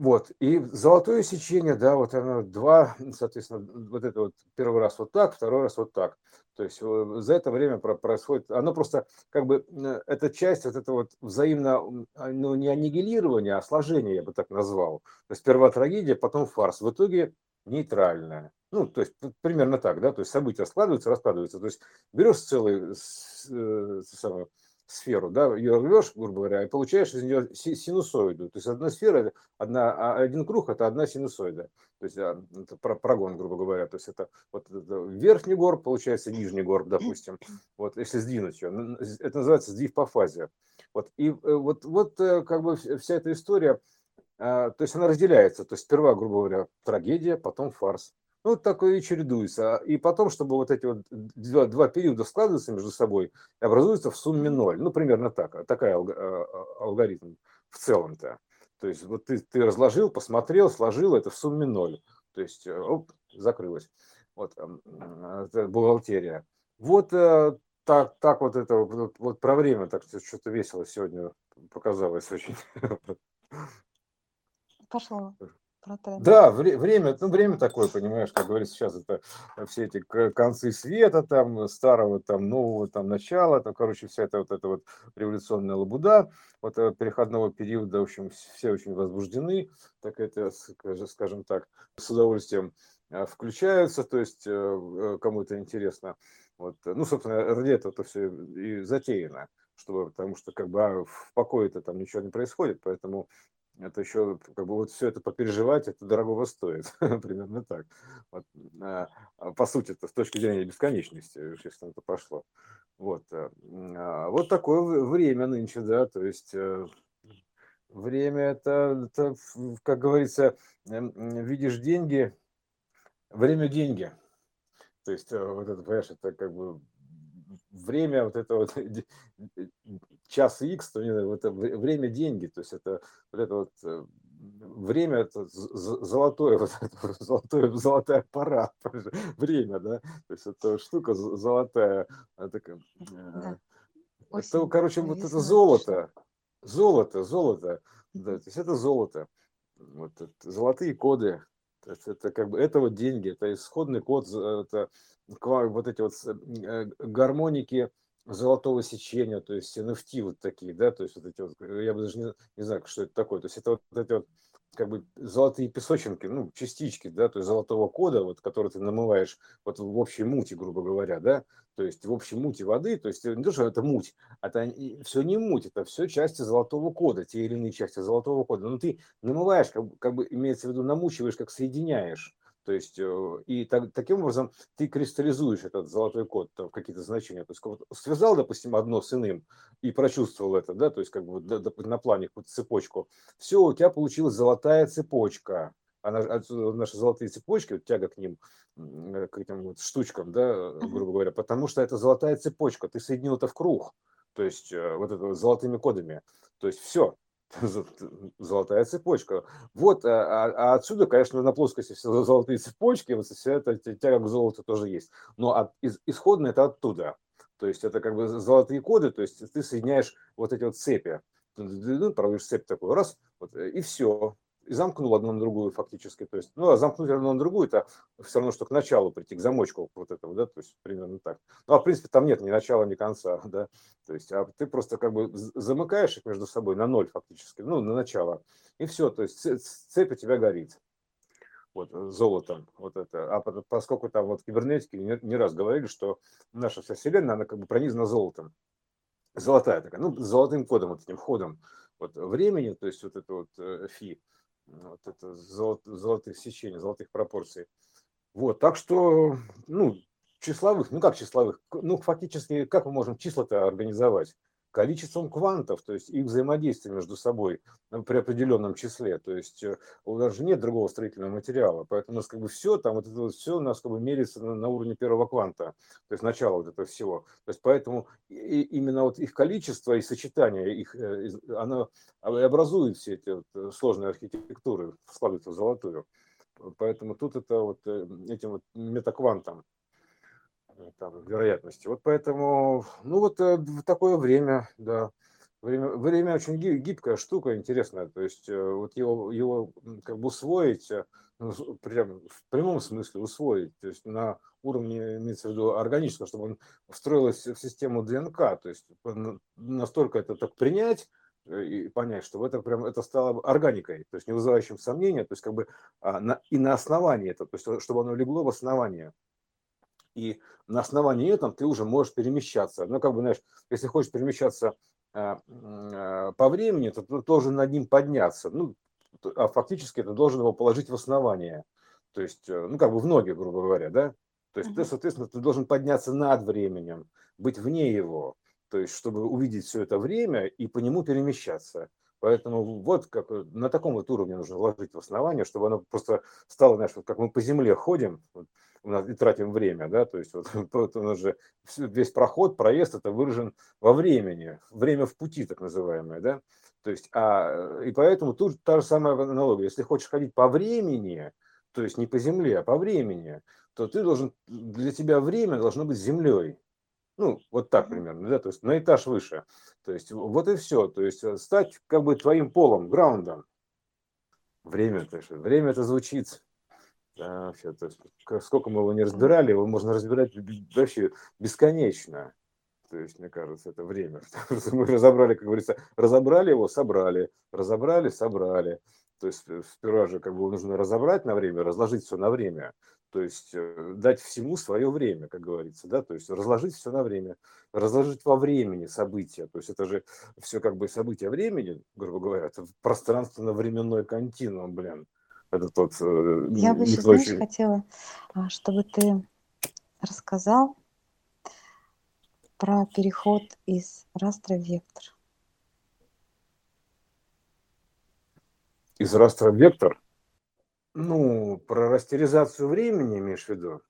Вот, и золотое сечение, да, вот оно два, соответственно, вот это вот первый раз вот так, второй раз вот так. То есть э, за это время происходит, оно просто как бы, э, эта часть, вот это вот взаимно, а, ну не аннигилирование, а сложение, я бы так назвал. То есть сперва трагедия, потом фарс. В итоге нейтральная. Ну, то есть примерно так, да, то есть события складываются, раскладываются. То есть берешь целый, э, самое, сферу, да, ее рвешь, грубо говоря, и получаешь из нее синусоиду. То есть одна сфера, одна, а один круг – это одна синусоида. То есть а, это прогон, грубо говоря. То есть это вот это верхний горб, получается нижний горб, допустим. Вот если сдвинуть ее. Это называется сдвиг по фазе. Вот, и э, вот, вот э, как бы вся эта история, а, то есть она разделяется. То есть сперва, грубо говоря, трагедия, потом фарс. Ну, вот такое и чередуется. И потом, чтобы вот эти вот два, два периода складываются между собой, образуется в сумме ноль. Ну, примерно так. Такая а, а, алгоритм в целом-то. То есть вот ты, ты разложил, посмотрел, сложил, это в сумме ноль. То есть, э, оп, закрылось. Вот это бухгалтерия. Вот э, так, так вот это вот, вот про время, так что-то весело сегодня показалось очень. Пошло Да, вре- время, ну, время такое, понимаешь, как говорится, сейчас это все эти концы света, там, старого, там, нового, там, начала, там, короче, вся эта вот эта вот революционная лабуда, вот э, переходного периода, в общем, все очень возбуждены, так это, скажем так, с удовольствием э, включаются, то есть э, кому это интересно. Вот, ну, собственно, ради этого это все и затеяно, чтобы, потому что как бы а, в покое-то там ничего не происходит, поэтому это еще как бы вот все это попереживать, это дорогого стоит, примерно так. Вот, а, а, по сути, это с точки зрения бесконечности, если это пошло. Вот, э, а, вот такое время нынче, да, то есть э, время это, это как говорится, эм, видишь деньги, время деньги. То есть э, вот это, понимаешь, это как бы время, вот это вот час X, то это время деньги, то есть это вот это вот э, время это золотое, вот это золотое, золотая пора, время, да, то есть это штука золотая, э, да. это короче, вот это золото, золото, золото, да, то есть это золото, вот это, золотые коды, это, это как бы это вот деньги, это исходный код, это вот эти вот э, гармоники золотого сечения, то есть NFT вот такие, да, то есть вот эти вот, я бы даже не, не знаю, что это такое, то есть это вот, вот эти вот как бы золотые песочинки, ну, частички, да, то есть золотого кода, вот, который ты намываешь вот в общей мути, грубо говоря, да, то есть в общей мути воды, то есть не то, что это муть, это все не муть, это все части золотого кода, те или иные части золотого кода, но ты намываешь, как, как бы имеется в виду, намучиваешь, как соединяешь, то есть, э, и так, таким образом ты кристаллизуешь этот золотой код в какие-то значения. То есть, вот связал, допустим, одно с иным и прочувствовал это, да, то есть, как бы на плане какую-то цепочку. Все, у тебя получилась золотая цепочка. Она, наши золотые цепочки, вот тяга к ним, э, к этим вот штучкам, да, грубо говоря, потому что это золотая цепочка. Ты соединил это в круг, то есть, э, вот это золотыми кодами. То есть, все, золотая цепочка. Вот, а, а отсюда, конечно, на плоскости все золотые цепочки, вот вся эта тяга к золоту тоже есть. Но от, из, исходно это оттуда. То есть это как бы золотые коды, то есть ты соединяешь вот эти вот цепи. Ну, проводишь цепь такой, раз, вот, и все и замкнул одну на другую фактически. То есть, ну, а замкнуть одну на другую, это все равно, что к началу прийти, к замочку вот этого, да, то есть примерно так. Ну, а в принципе там нет ни начала, ни конца, да, то есть, а ты просто как бы замыкаешь их между собой на ноль фактически, ну, на начало, и все, то есть цепь у тебя горит вот, золотом, вот это. А поскольку там вот кибернетики не, не раз говорили, что наша вся вселенная, она как бы пронизана золотом. Золотая такая, ну, золотым кодом, вот этим входом вот времени, то есть вот это вот э, фи, вот это золот, золотых сечений, золотых пропорций. Вот, так что, ну, числовых, ну как числовых, ну фактически, как мы можем числа-то организовать? Количеством квантов, то есть их взаимодействие между собой при определенном числе. То есть э, у нас же нет другого строительного материала, поэтому у нас как бы все, там вот это вот все у нас как бы меряется на, на уровне первого кванта, то есть начало вот этого всего. То есть поэтому и, именно вот их количество и сочетание их, э, оно образует все эти вот э, сложные архитектуры, складываются в золотую. Поэтому тут это вот этим вот метаквантом там, вероятности. Вот поэтому, ну вот э, в такое время, да, время, время очень гибкая штука, интересная. То есть э, вот его, его как бы усвоить, э, ну, прям в прямом смысле усвоить, то есть на уровне, имеется в виду органического, чтобы он встроился в систему ДНК, то есть настолько это так принять, и понять, что это прям это стало органикой, то есть не вызывающим сомнения, то есть как бы а, на, и на основании это, то есть чтобы оно легло в основание и на основании этого ты уже можешь перемещаться. Ну, как бы, знаешь, если хочешь перемещаться э, э, по времени, то ты должен над ним подняться. Ну, а фактически ты должен его положить в основание. То есть, э, ну, как бы в ноги, грубо говоря, да? То есть ты, соответственно, ты должен подняться над временем, быть вне его, то есть, чтобы увидеть все это время и по нему перемещаться. Поэтому вот как на таком вот уровне нужно вложить в основание, чтобы оно просто стало, знаешь, вот как мы по земле ходим, вот, и тратим время, да, то есть вот, вот он же весь проход, проезд это выражен во времени, время в пути так называемое, да, то есть, а, и поэтому тут та же самая аналогия, если хочешь ходить по времени, то есть не по земле, а по времени, то ты должен, для тебя время должно быть землей, ну, вот так примерно, да, то есть на этаж выше, то есть вот и все, то есть э, стать как бы твоим полом, граундом, время, то есть, время это звучит да, вообще, то есть, сколько мы его не разбирали, его можно разбирать вообще бесконечно. То есть, мне кажется, это время. Мы разобрали, как говорится, разобрали его, собрали, разобрали, собрали. То есть, э, сперва же как бы нужно разобрать на время, разложить все на время. То есть, э, дать всему свое время, как говорится, да, то есть, разложить все на время, разложить во времени события. То есть, это же все как бы события времени, грубо говоря, это пространственно-временной континуум, блин это тот... Э, Я бы еще, знаешь, хотела, а, чтобы ты рассказал про переход из растра в вектор. Из растра в вектор? Ну, про растеризацию времени имеешь в виду?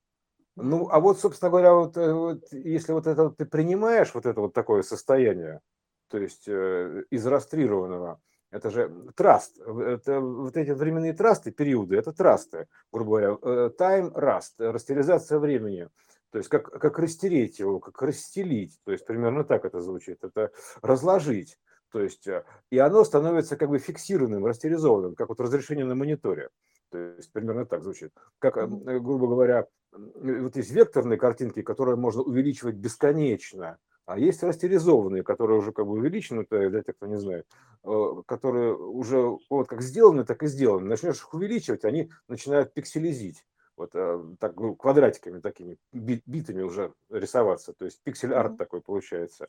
Ну, а вот, собственно говоря, вот, э, вот если вот это вот ты принимаешь вот это вот такое состояние, то есть э, из растрированного, это же траст. Это, вот эти временные трасты, периоды, это трасты, грубо говоря. Э, time rust, растеризация времени. То есть как, как растереть его, как расстелить. То есть примерно так это звучит. Это разложить. То есть, э, и оно становится как бы фиксированным, растеризованным, как вот разрешение на мониторе. То есть примерно так звучит. Как, э, грубо говоря, вот есть векторные картинки, которые можно увеличивать бесконечно. А есть растеризованные, которые уже как бы увеличены, для тех, кто не знает, э, которые уже вот как сделаны, так и сделаны. Начнешь их увеличивать, они начинают пикселизить. Вот э, так, ну, квадратиками такими, битами уже рисоваться. То есть пиксель-арт mm-hmm. такой получается.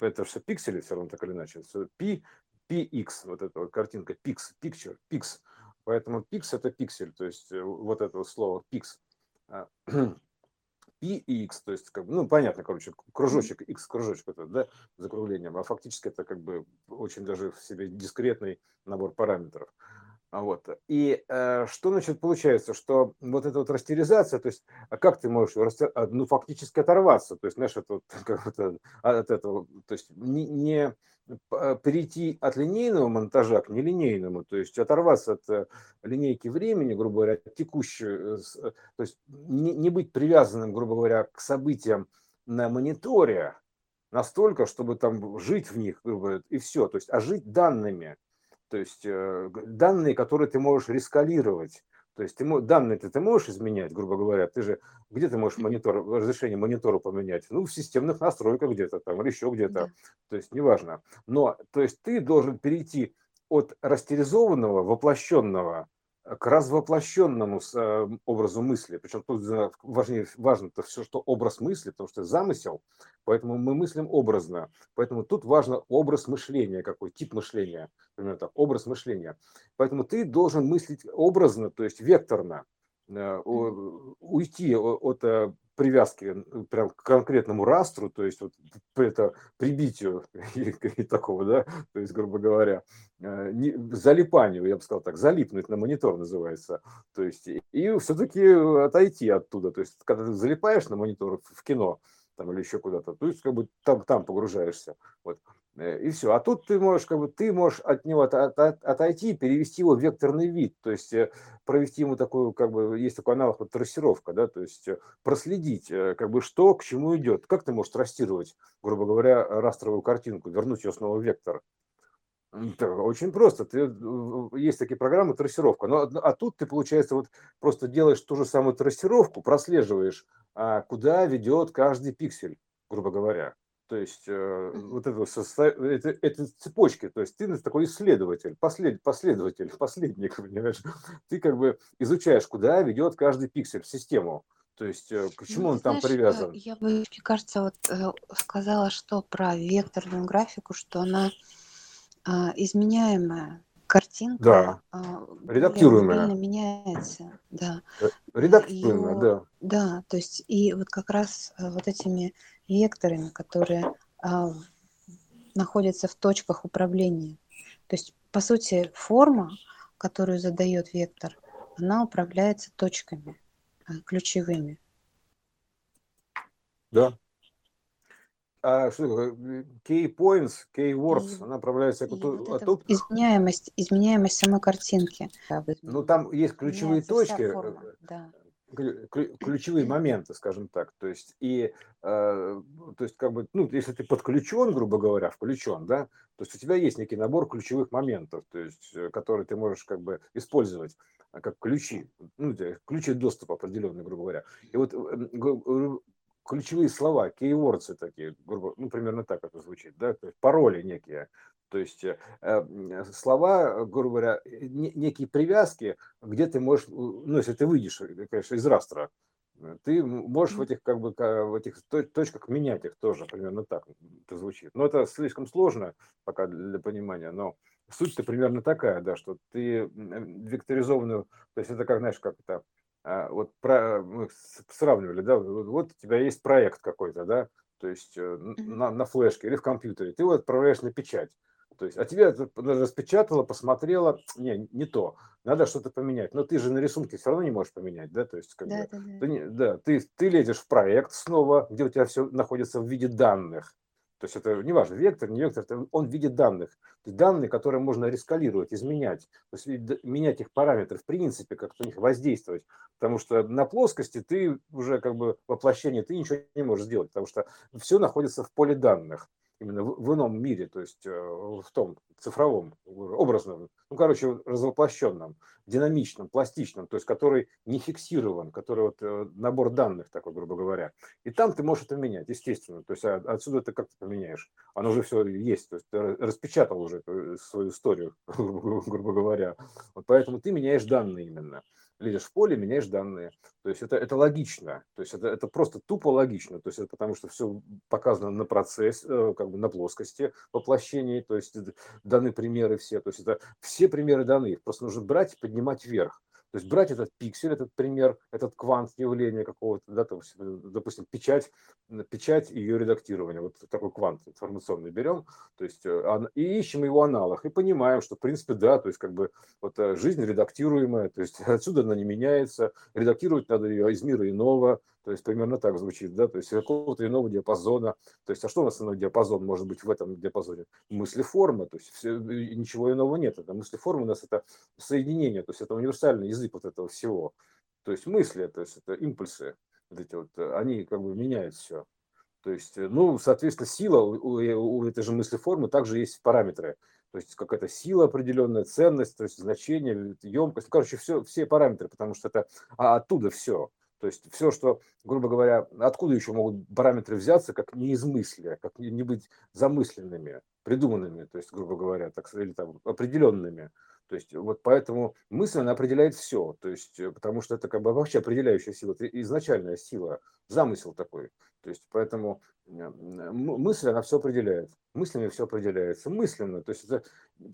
Это все пиксели все равно так или иначе. P, PX, вот эта вот картинка, Pix, Picture, Pix. Поэтому Pix это пиксель, то есть э, вот это слово Pix. А, и x, то есть, как бы, ну, понятно, короче, кружочек, x кружочек, это, да, закруглением, а фактически это как бы очень даже в себе дискретный набор параметров. А вот. И э, что, значит, получается, что вот эта вот растеризация, то есть, а как ты можешь, а, ну, фактически оторваться, то есть, знаешь, это вот, как это, от этого, то есть, не, не перейти от линейного монтажа к нелинейному, то есть, оторваться от э, линейки времени, грубо говоря, текущей, э, то есть, не, не быть привязанным, грубо говоря, к событиям на мониторе настолько, чтобы там жить в них, грубо говоря, и все, то есть, а жить данными – то есть э, данные, которые ты можешь рескалировать. То есть ты, данные ты, ты можешь изменять, грубо говоря, ты же где ты можешь монитор, разрешение монитора поменять? Ну, в системных настройках где-то там или еще где-то. Да. То есть неважно. Но то есть ты должен перейти от растеризованного, воплощенного к развоплощенному э, образу мысли. Причем тут важнее, важно это все, что образ мысли, потому что замысел, поэтому мы мыслим образно. Поэтому тут важно образ мышления, какой тип мышления, примерно так, образ мышления. Поэтому ты должен мыслить образно, то есть векторно, э, уйти от э, привязки прям к конкретному растру, то есть вот это прибитию и, и такого, да, то есть, грубо говоря, э, не, залипанию, я бы сказал так, залипнуть на монитор называется, то есть и все-таки отойти оттуда, то есть когда ты залипаешь на монитор в кино, там или еще куда-то, то есть как бы там, там погружаешься, вот, Э, и все. А тут ты можешь, как бы, ты можешь от него от, от, отойти, перевести его в векторный вид, то есть э, провести ему такую, как бы, есть такой аналог вот трассировка, да, то есть э, проследить, как бы, что к чему идет. Как ты можешь трассировать, грубо говоря, растровую картинку, вернуть ее снова в вектор? Очень просто. Ты, есть такие программы трассировка. Но, а тут ты, получается, вот просто делаешь ту же самую трассировку, прослеживаешь, а куда ведет каждый пиксель, грубо говоря. То есть э, вот это, это, это цепочки, то есть ты такой исследователь, послед, последователь, последник, понимаешь? Ты как бы изучаешь, куда ведет каждый пиксель в систему. То есть э, к чему ну, он знаешь, там э, привязан? Я бы, мне кажется, вот э, сказала, что про векторную графику, что она э, изменяемая картинка да. а, редактируемая меняется да редактируемая и, да да то есть и вот как раз вот этими векторами, которые а, находятся в точках управления. То есть, по сути, форма, которую задает вектор, она управляется точками а, ключевыми. Да. А что такое? Key points, key words, она управляется и вот а тут... изменяемость, изменяемость самой картинки. Ну, там есть ключевые точки. Да ключевые моменты, скажем так. То есть, и, э, то есть, как бы, ну, если ты подключен, грубо говоря, включен, да, то есть у тебя есть некий набор ключевых моментов, то есть, э, которые ты можешь как бы использовать э, как ключи, ну, ключи доступа определенные, грубо говоря. И вот ключевые слова, keywords такие, грубо, ну, примерно так это звучит, да, то есть пароли некие, то есть э, э слова, грубо говоря, не, некие привязки, где ты можешь, ну, если ты выйдешь, э, конечно, из растра, ты можешь в этих, как бы, в этих точках менять их тоже, примерно так это звучит. Но это слишком сложно пока для понимания, но суть-то примерно такая, да, что ты векторизованную, то есть это как, знаешь, как это, а, вот про, мы сравнивали, да, вот у тебя есть проект какой-то, да, то есть на, на флешке или в компьютере, ты его отправляешь на печать. То есть, а тебе распечатала, посмотрела, не, не то, надо что-то поменять. Но ты же на рисунке все равно не можешь поменять, да? То есть, как да, бы, да, да. Ты, да, ты, ты лезешь в проект снова, где у тебя все находится в виде данных. То есть это не важно, вектор, не вектор, он в виде данных. Данные, которые можно рескалировать, изменять, то есть менять их параметры, в принципе, как-то на них воздействовать. Потому что на плоскости ты уже как бы воплощение, ты ничего не можешь сделать, потому что все находится в поле данных именно в, в ином мире, то есть э, в том цифровом, образном, ну, короче, развоплощенном, динамичном, пластичном, то есть который не фиксирован, который вот э, набор данных такой, грубо говоря. И там ты можешь это менять, естественно. То есть а, отсюда ты как-то поменяешь. Оно уже все есть, то есть ты распечатал уже свою историю, грубо говоря. Вот поэтому ты меняешь данные именно лезешь в поле, меняешь данные. То есть это, это логично. То есть это, это просто тупо логично. То есть это потому что все показано на процесс, э, как бы на плоскости воплощения. То есть даны примеры все. То есть это все примеры даны. Их просто нужно брать и поднимать вверх. То есть брать этот пиксель, этот пример, этот квант явления какого-то, да, там, допустим, печать, печать и ее редактирование, вот такой квант информационный берем, то есть э, и ищем его аналог, и понимаем, что, в принципе, да, то есть как бы вот э, жизнь редактируемая, то есть отсюда она не меняется, редактировать надо ее из мира иного, то есть примерно так звучит, да, то есть какого-то иного диапазона. То есть, а что у нас иной диапазон может быть в этом диапазоне? Мысли форма, то есть все, ничего иного нет. Это мысли формы у нас это соединение, то есть это универсальный язык вот этого всего. То есть мысли, то есть это импульсы, вот эти вот, они как бы меняют все. То есть, ну, соответственно, сила у, у этой же мысли формы также есть параметры. То есть какая-то сила определенная, ценность, то есть значение, емкость. Ну, короче, все, все параметры, потому что это а оттуда все. То есть все, что, грубо говоря, откуда еще могут параметры взяться, как не из мысли, как не быть замысленными, придуманными, то есть, грубо говоря, так или там определенными. То есть вот поэтому мысль, она определяет все. То есть, э, потому что это как бы вообще определяющая сила, это изначальная сила, замысел такой. То есть поэтому мысль, она все определяет. Мыслями все определяется. Мысленно. То есть это,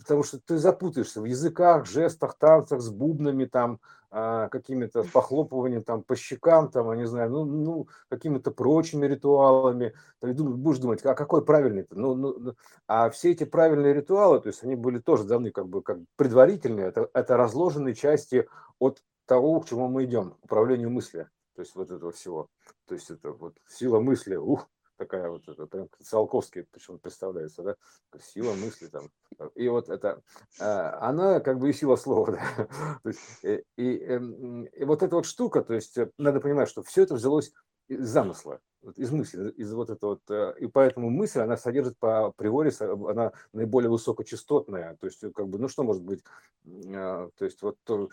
потому что ты запутаешься в языках, жестах, танцах, с бубнами, там, а, какими-то похлопыванием там, по щекам, там, я не знаю, ну, ну какими-то прочими ритуалами. Ты будешь думать, а какой правильный-то? Ну, ну, ну, а все эти правильные ритуалы, то есть они были тоже даны как бы как предварительные, это, это разложенные части от того, к чему мы идем, к управлению мыслью. То есть вот этого всего. То есть это вот сила мысли, ух, такая вот это, прям Циолковский причем представляется, да, сила мысли там. И вот это, а, она как бы и сила слова, да. То есть, и, и, эм, и вот эта вот штука, то есть э, надо понимать, что все это взялось из замысла из мысли, из вот этого вот, э, и поэтому мысль, она содержит по априори, она наиболее высокочастотная, то есть, как бы, ну что может быть, а, то есть, вот, то,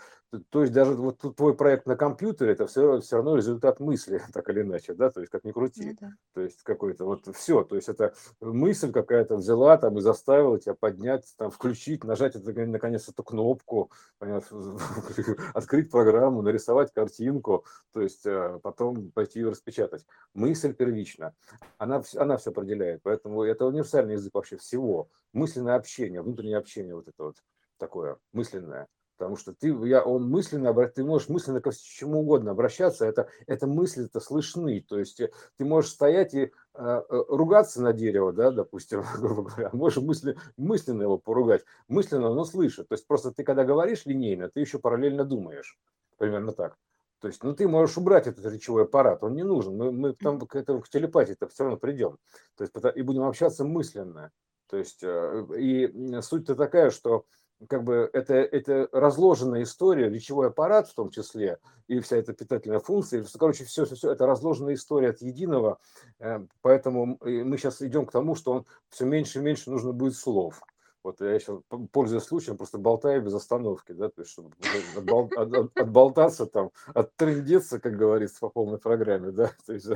то есть, даже вот твой проект на компьютере, это все, все равно результат мысли, так или иначе, да, то есть, как ни крути, ну, да. то есть, какой-то, вот, все, то есть, это мысль какая-то взяла там и заставила тебя поднять, там, включить, нажать, это, наконец, эту кнопку, открыть программу, нарисовать картинку, то есть, э, потом пойти ее распечатать. Мысль мысль первична, она, она все определяет, поэтому это универсальный язык вообще всего. Мысленное общение, внутреннее общение вот это вот такое мысленное. Потому что ты, я, он мысленно, ты можешь мысленно ко чему угодно обращаться, это, это мысли-то слышны, то есть э, ты можешь стоять и э, ругаться на дерево, да, допустим, грубо говоря, а можешь мысли, мысленно его поругать, мысленно оно слышит, то есть просто ты когда говоришь линейно, ты еще параллельно думаешь, примерно так. То есть, ну, ты можешь убрать этот речевой аппарат, он не нужен. Мы, мы там к этому к телепатии-то все равно придем. То есть, и будем общаться мысленно. То есть, э, и суть-то такая, что как бы это, это разложенная история, речевой аппарат в том числе, и вся эта питательная функция, короче, все, все, все это разложенная история от единого, э, поэтому мы сейчас идем к тому, что он все меньше и меньше нужно будет слов. Вот я сейчас, пользуясь случаем, просто болтаю без остановки, да, то есть, чтобы отбол, от, от, отболтаться там, оттрындеться, как говорится, по полной программе, да, то есть,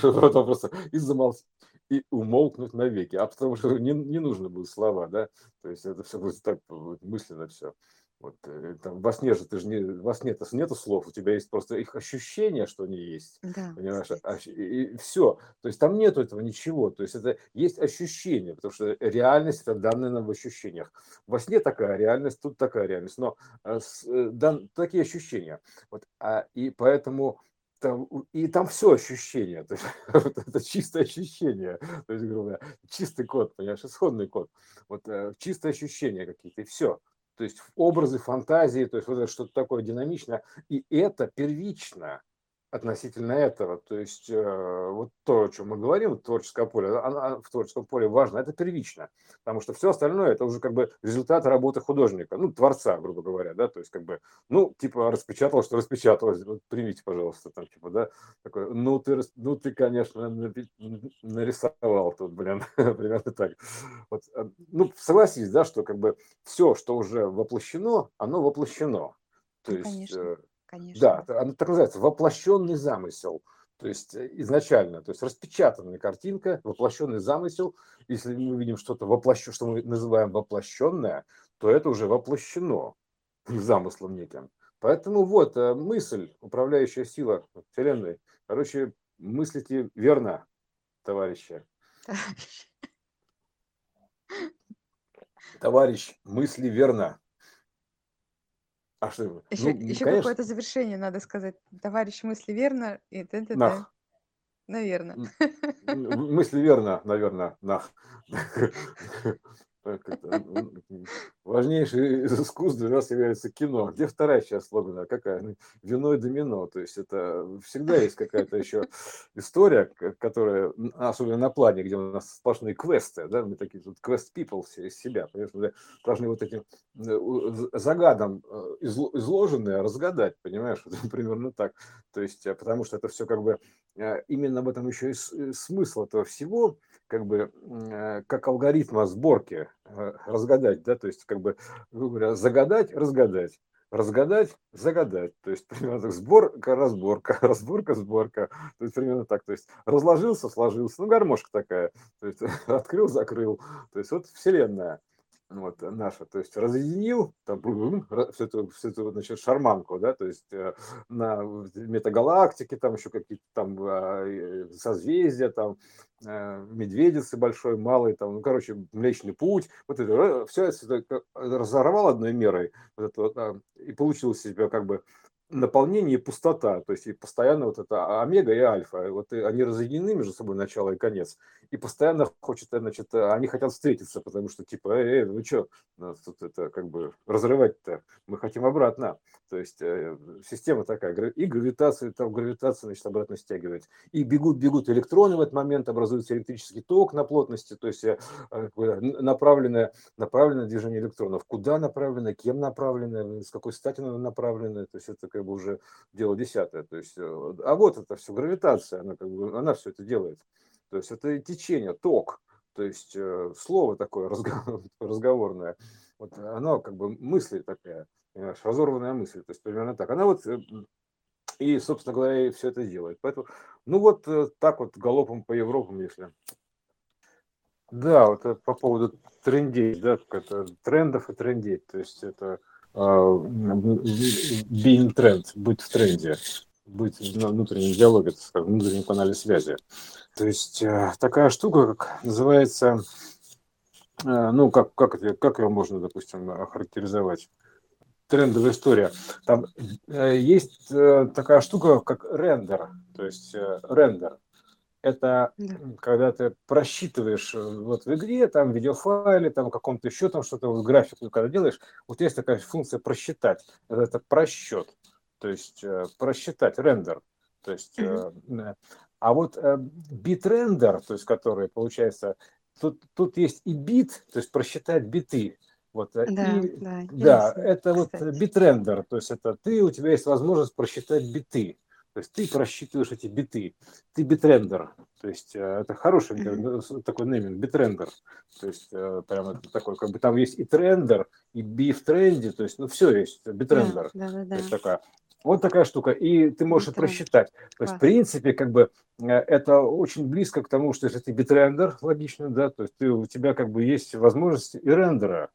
потом просто и замолчать, и умолкнуть навеки, а потому что не, не нужно будет слова, да, то есть это все будет так мысленно все. Вот, э, там, во сне же ты же не, во сне -то нету слов, у тебя есть просто их ощущение, что они есть. Да, понимаешь? А, и, и все. То есть там нету этого ничего. То есть это есть ощущение, потому что реальность это данные нам в ощущениях. Во сне такая реальность, тут такая реальность. Но а, с, э, дан, такие ощущения. Вот, а, и поэтому там, и там все ощущение, то есть, это чистое ощущение, то есть, грубо говоря, чистый код, понимаешь, исходный код, вот чистые ощущения какие-то, и все то есть образы, фантазии, то есть вот это что-то такое динамичное. И это первично относительно этого. То есть э, вот то, о чем мы говорим, творческое поле, оно, в творческом поле важно, это первично, потому что все остальное это уже как бы результат работы художника, ну, творца, грубо говоря, да, то есть как бы, ну, типа распечатал, что распечаталось, вот, примите, пожалуйста, там, типа, да, такой, ну, ты, ну, ты, конечно, нарисовал тут, блин, примерно так. Вот, э, ну, согласись, да, что как бы все, что уже воплощено, оно воплощено. То ну, есть, конечно э, Конечно. Да, она так называется, воплощенный замысел. То есть э, изначально, то есть распечатанная картинка, воплощенный замысел. Если мы видим что-то воплощенное, что мы называем воплощенное, то это уже воплощено замыслом неким. Поэтому вот э, мысль, управляющая сила Вселенной. Короче, мыслите верно, товарищи. Товарищ, мысли верно. А что? Еще, Ну, еще конечно, какое-то завершение надо сказать. Товарищ мысли верно и т.т.т. нах. Наверное. М, м, Мысли верно, наверное, нах. Важнейший из искусств для нас является кино. Где вторая часть слогана? Какая? Ну, Вино и домино. То есть это всегда есть какая-то еще история, которая, особенно на плане, где у нас сплошные квесты, да, мы такие тут квест people все из себя, мы должны вот этим э, загадом э, изложенное разгадать, понимаешь, вот примерно так. То есть, э, потому что это все как бы э, именно в этом еще и э, смысл этого всего, как бы как алгоритма сборки разгадать, да, то есть как бы, говоря, загадать, разгадать, разгадать, загадать, то есть примерно так, сборка, разборка, разборка, сборка, то есть примерно так, то есть разложился, сложился, ну гармошка такая, то есть открыл, закрыл, то есть вот вселенная вот, э, наша, то есть разъединил там, всю эту, всю эту значит, шарманку, да, то есть э, на метагалактике, там еще какие-то там а, созвездия, там э, медведицы большой, малый, там, ну, короче, Млечный Путь, вот это, все это разорвал одной мерой, вот это, вот, а, и получилось у себя как бы наполнение и пустота, то есть и постоянно вот это омега и альфа, вот и они разъединены между собой начало и конец, и постоянно хочет, значит, они хотят встретиться, потому что типа, эй, эй, вы что, нас тут это как бы разрывать-то, мы хотим обратно, то есть э, система такая, и гравитация, там гравитация, значит, обратно стягивает, и бегут, бегут электроны в этот момент, образуется электрический ток на плотности, то есть э, э, направленное, направленное движение электронов, куда направлено, кем направлено, с какой стати направлено, то есть это как бы уже дело десятое, то есть, э, а вот это все гравитация, она как бы, она все это делает, то есть это течение, ток, то есть э, слово такое разго- разговорное, вот оно как бы мысль такая, понимаешь, разорванная мысль, то есть примерно так. Она вот э, и, собственно говоря, и все это делает. Поэтому, ну вот э, так вот галопом по Европам, если. Да, вот э, по поводу трендей, да, это трендов и трендей, то есть это а, being тренд, быть в тренде, быть в внутреннем диалоге, так сказать, в внутреннем канале связи. То есть э, такая штука, как называется, э, ну, как, как, это, как ее можно, допустим, охарактеризовать? Трендовая история. Там э, есть такая штука, как рендер, то есть рендер. Это Да. когда ты просчитываешь вот в игре, там, в видеофайле, там, в каком-то еще там что-то, вот графику, когда делаешь, вот есть такая функция просчитать. Это, это просчет, то есть э, просчитать рендер. То есть, э, э, а вот битрендер, то есть который получается, тут, тут есть и бит, то есть просчитать биты. Вот, Да, и, да, да, интересно, это вот битрендер, то есть это ты, у тебя есть возможность просчитать биты. То есть ты просчитываешь эти биты. Ты битрендер. То есть это хороший э, такой нейминг, битрендер. То есть прям это такой, как бы там есть и трендер, и be в тренде, то есть ну все есть, Да, битрендер. да, да, То да. есть такая. Вот такая штука. И ты можешь Битренд. просчитать. То есть, в принципе, как бы э, это очень близко к тому, что если ты битрендер, логично, да, то есть ты, у тебя как бы есть возможность и рендера.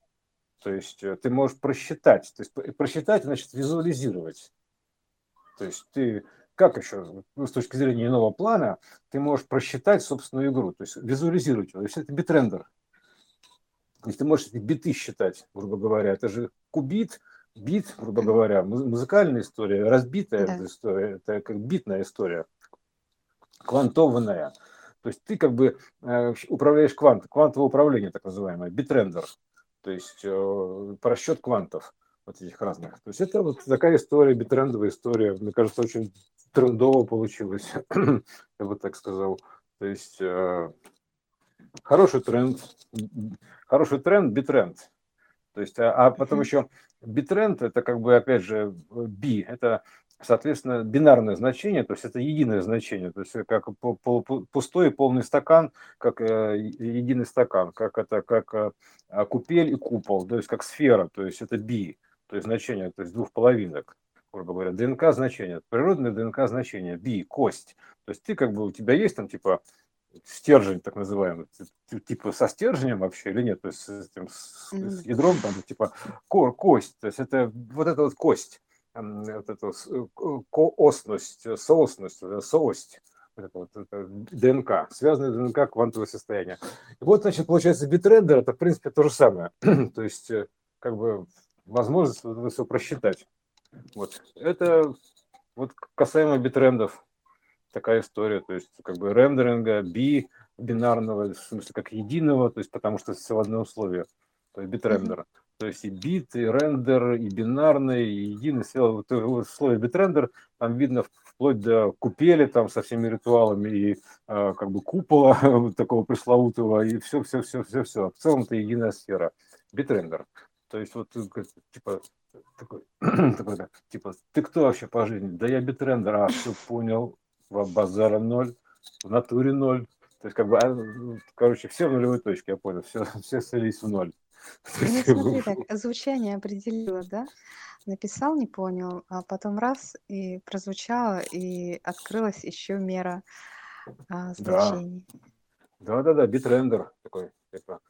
То есть э, ты можешь просчитать. То есть просчитать значит визуализировать. То есть ты как еще ну, с точки зрения иного плана ты можешь просчитать собственную игру, то есть визуализировать ее. То есть это битрендер. То есть ты можешь эти биты считать, грубо говоря. Это же кубит, бит, грубо говоря, муз- музыкальная история, разбитая Да. история, это как битная история, квантованная. То есть ты как бы э, управляешь квант, квантовое управление, так называемое, битрендер. То есть э, просчет квантов вот этих разных. То есть это вот такая история, битрендовая история. Мне кажется, очень трендово получилось, я бы так сказал. То есть э, хороший тренд, хороший тренд, битренд. То есть, а, а потом еще битренд это как бы опять же би, это соответственно бинарное значение, то есть это единое значение, то есть как пустой и полный стакан, как э, единый стакан, как это как э, купель и купол, то есть как сфера, то есть это би, то есть значение, то есть двух половинок, грубо говоря, ДНК значение, природное ДНК значение, би, кость, то есть ты как бы у тебя есть там типа стержень, так называемый, типа со стержнем вообще или нет, то есть с, этим, с- с ядром, там, типа ко- кость, то есть это вот эта вот кость, вот с- ко- коосность, э, соосность, э, соость, вот это вот это ДНК, связанное ДНК квантовое состояние. И вот, значит, получается, битрендер это, в принципе, то же самое. то есть, э, как бы возможность это все просчитать. Вот. Это вот касаемо битрендов такая история, то есть как бы рендеринга, би, бинарного, в смысле как единого, то есть потому что все в одно условие, то есть битрендер. Mm-hmm. То есть и бит, и рендер, и бинарный, и единый. Вот в слове битрендер там видно вплоть до купели там со всеми ритуалами и э, как бы купола такого пресловутого и все, все, все, все, все. В целом это единая сфера. Битрендер. То есть вот типа такой, такой типа ты кто вообще по жизни? Да я битрендер. А, все понял. Базара ноль, в натуре ноль. То есть как бы, а, короче, все в нулевой точке, я понял. Все, все селись в ноль. Ну, смотри, так, звучание определило, да? Написал, не понял, а потом раз, и прозвучало, и открылась еще мера а, значений. Да, да, да, битрендер такой, типа,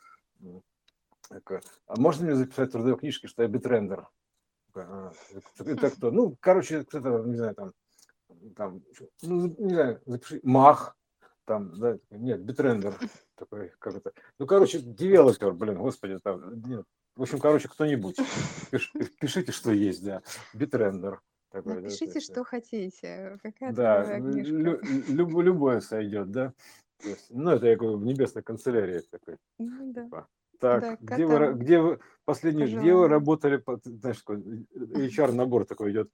такой. А можно мне записать в трудовой книжке, что я битрендер? А, это кто? Ну, короче, кто-то, не знаю, там, там, ну, не знаю, запиши, мах, там, да, нет, битрендер, такой, как это, ну, короче, девелопер, блин, господи, там, нет, в общем, короче, кто-нибудь, Пиш, пишите, что есть, да, битрендер. Такой, Напишите, да, что хотите, какая да, лю, люб, любое сойдет, да, есть, ну, это я говорю, в небесной канцелярии такой. Ну, да. Типа. Так, да, где, вы, где вы, последний, где вы работали, знаешь, такой, HR-набор такой идет,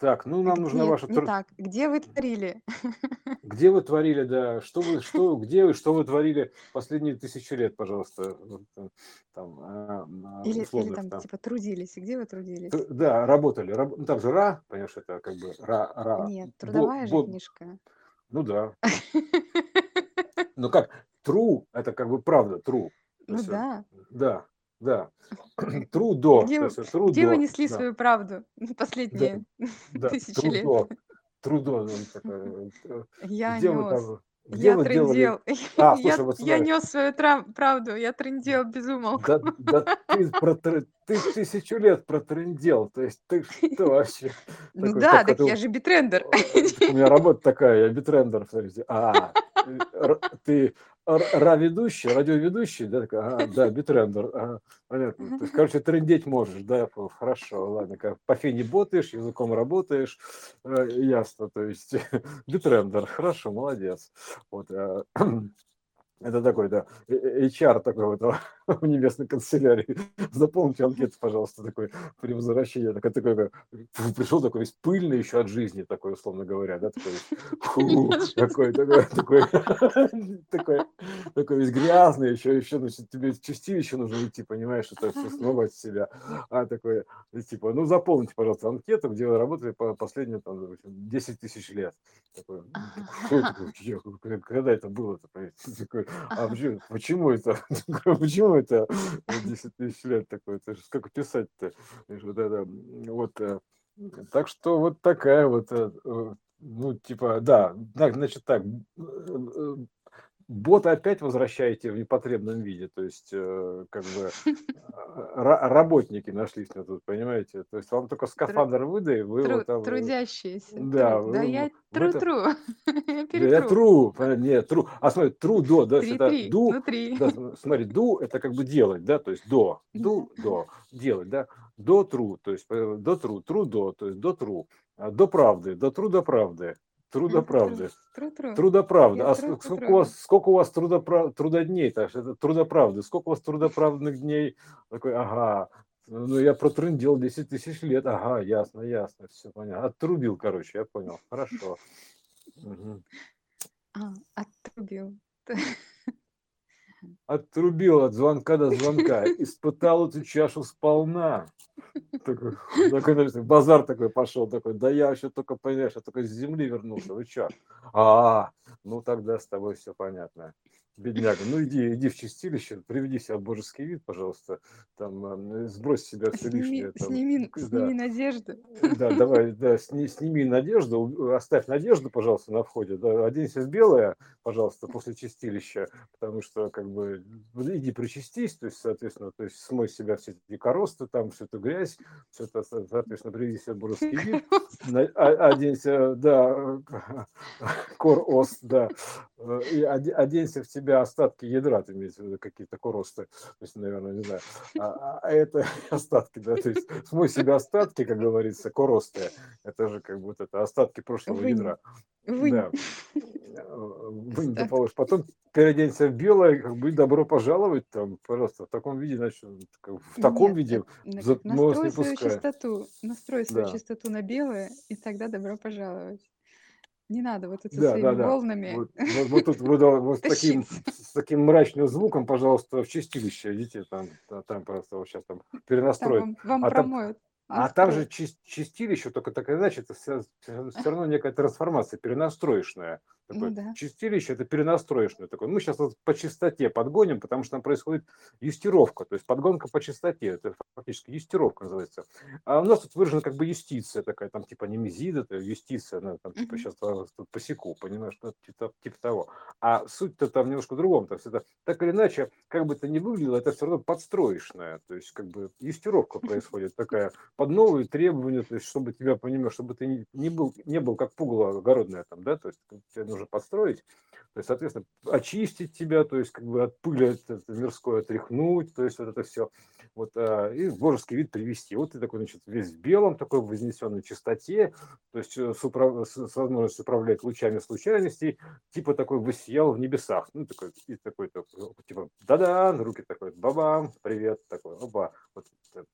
так, ну нам нужна Нет, ваша... не так. Где вы творили? Где вы творили, да? Что вы, что, где вы, что вы творили последние тысячи лет, пожалуйста? Там, а, а, или, условно, или там, там, типа, трудились. Где вы трудились? Да, работали. Раб... Ну, там же ра, понимаешь, это как бы ра, ра. Нет, трудовая бо, же бо... книжка. Ну да. Ну как, true, это как бы правда, true. Ну да. Да, да. Трудо. Где, есть, трудо, где вы несли да. свою правду последние да, тысячи трудо, лет? Трудо. Э, я где нес. Там, где я трындел. А, слушай, я, вот я нес свою трав- правду, я трындел безумно. Да, да ты, протр... ты тысячу лет протрындел, то есть ты что вообще? Ну такой, да, так, так я же битрендер. У меня работа такая, я битрендер. А, ты ра-ведущий, радиоведущий, да, такой, ага, да, битрендер, ага, понятно. То есть, короче, трендеть можешь, да, хорошо, ладно, как по фене ботаешь, языком работаешь, э, ясно, то есть битрендер, хорошо, молодец. Вот, э, это такой, да, HR такой вот в небесной канцелярии. Заполните анкету, пожалуйста, такой при возвращении. Такой, такой, пришел такой весь пыльный еще от жизни, такой, условно говоря, да, такой, фу, такой, такой, такой, такой, такой весь грязный, еще, еще, значит, тебе чистилище нужно идти, понимаешь, это все смывать себя. А такой, типа, ну, заполните, пожалуйста, анкету, где вы работали по последние, там, 10 тысяч лет. Такой, когда это было? Такой, а почему, почему это? Почему это 10 тысяч лет такое? Это же как писать-то? Вот, это, вот, э, так что вот такая вот, э, э, ну, типа, да, значит так, бота опять возвращаете в непотребном виде, то есть э, как бы работники нашлись на тут, понимаете? То есть вам только скафандр выдай, вы Тру- вот там... Трудящиеся. Да, Тру- да я тру-тру. Я тру, нет, тру. А смотри, тру до, да, это ду, да, смотри, ду это как бы делать, да, то есть до, ду, до, делать, да, до тру, то есть э, до тру, тру до, то есть до тру, а до правды, до тру до правды, Трудоправды. Трудоправда. А сколько у вас, сколько у вас трудоправ... трудодней? Так, это трудоправды. Сколько у вас трудоправных дней? Такой, ага, ну я протрындел 10 тысяч лет. Ага, ясно, ясно, все понятно. Отрубил, короче, я понял. Хорошо. Угу. А, отрубил. Отрубил от звонка до звонка. Испытал эту чашу сполна. Такой, такой, базар такой пошел, такой, да я еще только, понимаешь, я только с земли вернулся, вы что? А, ну тогда с тобой все понятно бедняга, ну иди, иди в чистилище, приведи себя в божеский вид, пожалуйста, там, сбрось себя все сними, лишнее. Там, сними, да. сними надежду. Да, давай, да, сни, сними надежду, оставь надежду, пожалуйста, на входе, да, оденься в белое, пожалуйста, после чистилища, потому что, как бы, иди причастись, то есть, соответственно, то есть, смой себя все эти коросты, там, всю эту грязь, все это, соответственно, приведи себя в божеский вид, а, оденься, да, кор-ост, да, и оденься в себя остатки ядра, ты имеешь в виду какие-то коросты, то есть, наверное, не знаю, а, а это остатки, да, то есть смой себя остатки, как говорится, коросты, это же как будто это остатки прошлого Вынь. ядра. Вынь. Да. Вынь да. Потом переоденься в белое, как бы добро пожаловать там, пожалуйста, в таком виде, значит, в таком Нет, виде за, настрой свою чистоту, настрой свою да. чистоту на белое, и тогда добро пожаловать. Не надо вот это да, своими да, да. волнами. Вот, вот, вот тут вот, вот с, таким, с таким мрачным звуком, пожалуйста, в чистилище. Идите там, там просто вот сейчас там перенастроить. Там вам, вам а промоют. Там, а там же чистилище, только так иначе, это все, все равно некая трансформация, перенастроечная. Такое. Ну, да. Чистилище это перенастроечное такое. Мы сейчас вот по частоте подгоним, потому что там происходит юстировка, то есть подгонка по частоте, это фактически юстировка называется. А у нас тут выражена как бы юстиция такая, там типа немезид, это юстиция, ну, там типа сейчас тут посеку, понимаешь, ну, типа, типа того. А суть-то там немножко в другом, то есть это так или иначе, как бы это ни выглядело, это все равно подстроечное, то есть как бы юстировка происходит такая под новые требования, то есть чтобы тебя понимаешь, чтобы ты не был, не был как пугало огородное там, да, то есть тебе нужно подстроить, то есть, соответственно, очистить тебя, то есть, как бы от пыли это, мирской отряхнуть, то есть, вот это все, вот, а, и божеский вид привести. Вот ты такой, значит, весь в белом, такой в вознесенной чистоте, то есть, э, с, управ... с, возможностью управлять лучами случайностей, типа такой высиял в небесах, ну, такой, и такой, такой типа, да-да, руки такой, бабам, привет, такой, оба, вот,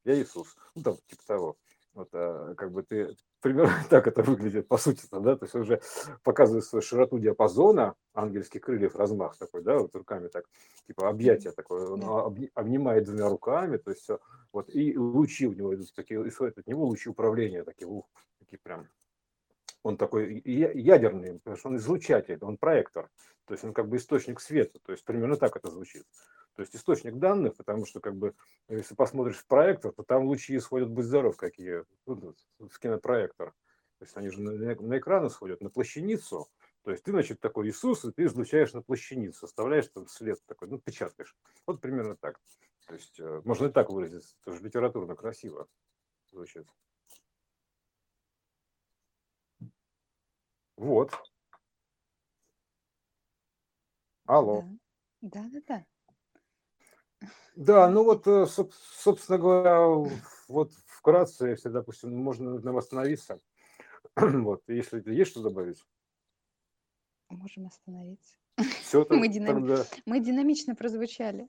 я Иисус, ну, там, типа того. Вот, а, как бы ты примерно так это выглядит, по сути, да, то есть уже показывает свою широту диапазона ангельских крыльев, размах такой, да, вот руками так, типа объятие такое, он обнимает двумя руками, то есть все, вот, и лучи у него идут такие, исходят от него лучи управления, такие, ух, такие прям, он такой ядерный, потому что он излучатель, он проектор, то есть он как бы источник света, то есть примерно так это звучит. То есть источник данных, потому что как бы если посмотришь в проектор, то там лучи исходят, будь здоров, какие, ну, в кинопроектор. То есть они же на, на экран исходят, на плащаницу. То есть ты, значит, такой Иисус, и ты излучаешь на плащаницу, оставляешь там след такой, ну, печатаешь. Вот примерно так. То есть э, можно и так выразиться, тоже литературно красиво звучит. Вот. Алло. Да, да, да. Да, ну вот, э, собственно говоря, вот вкратце, если, допустим, можно нам остановиться, вот, если есть что добавить. Можем остановиться. Все это, мы, динами... тогда... мы динамично прозвучали.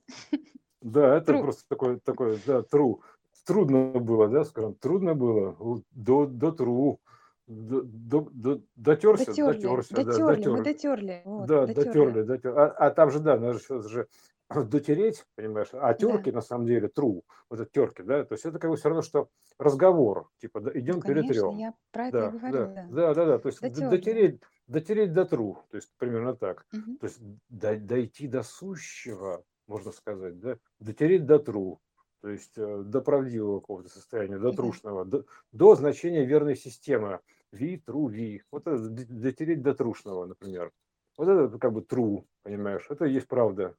Да, это true. просто такое, такое, да, true. Трудно было, да, скажем, трудно было до, до true. До, до, до, дотерся, дотерли, дотерся, дотерли, да, дотерли. мы дотерли. Вот, да, дотерли, дотерли. дотерли. А, а там же, да, надо же дотереть, понимаешь, а терки да. на самом деле true, вот это терки, да, то есть это как бы все равно, что разговор, типа, да, идем ну, конечно, перетрем. я про это да, говорю, да. Да, да, да, да, то есть Дотерли. дотереть, дотереть до true, то есть примерно так, угу. то есть до, дойти до сущего, можно сказать, да, дотереть до true, то есть э, до правдивого какого-то состояния, до трушного, до, до значения верной системы, V, true, V, вот это дотереть до трушного, например. Вот это как бы true, понимаешь, это есть правда,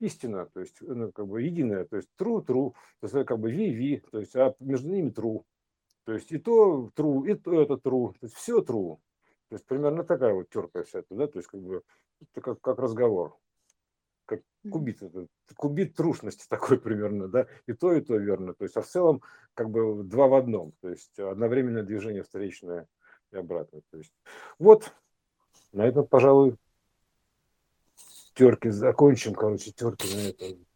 истина, то есть ну, как бы единая, то есть true, true, то есть как бы ви, ви, то есть а между ними true. То есть и то true, и то это true, то есть все true. То есть примерно такая вот терка вся это, да, то есть как бы это как, как разговор, как кубит, это, кубит трушности такой примерно, да, и то, и то верно. То есть, а в целом как бы два в одном, то есть одновременное движение встречное и обратное. То есть вот на этом, пожалуй, терки закончим, короче, терки на этом.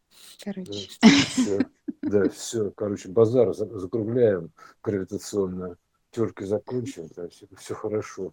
Короче. Да, все, да, все, короче, базар закругляем гравитационно. Терки закончим, да, все, все хорошо.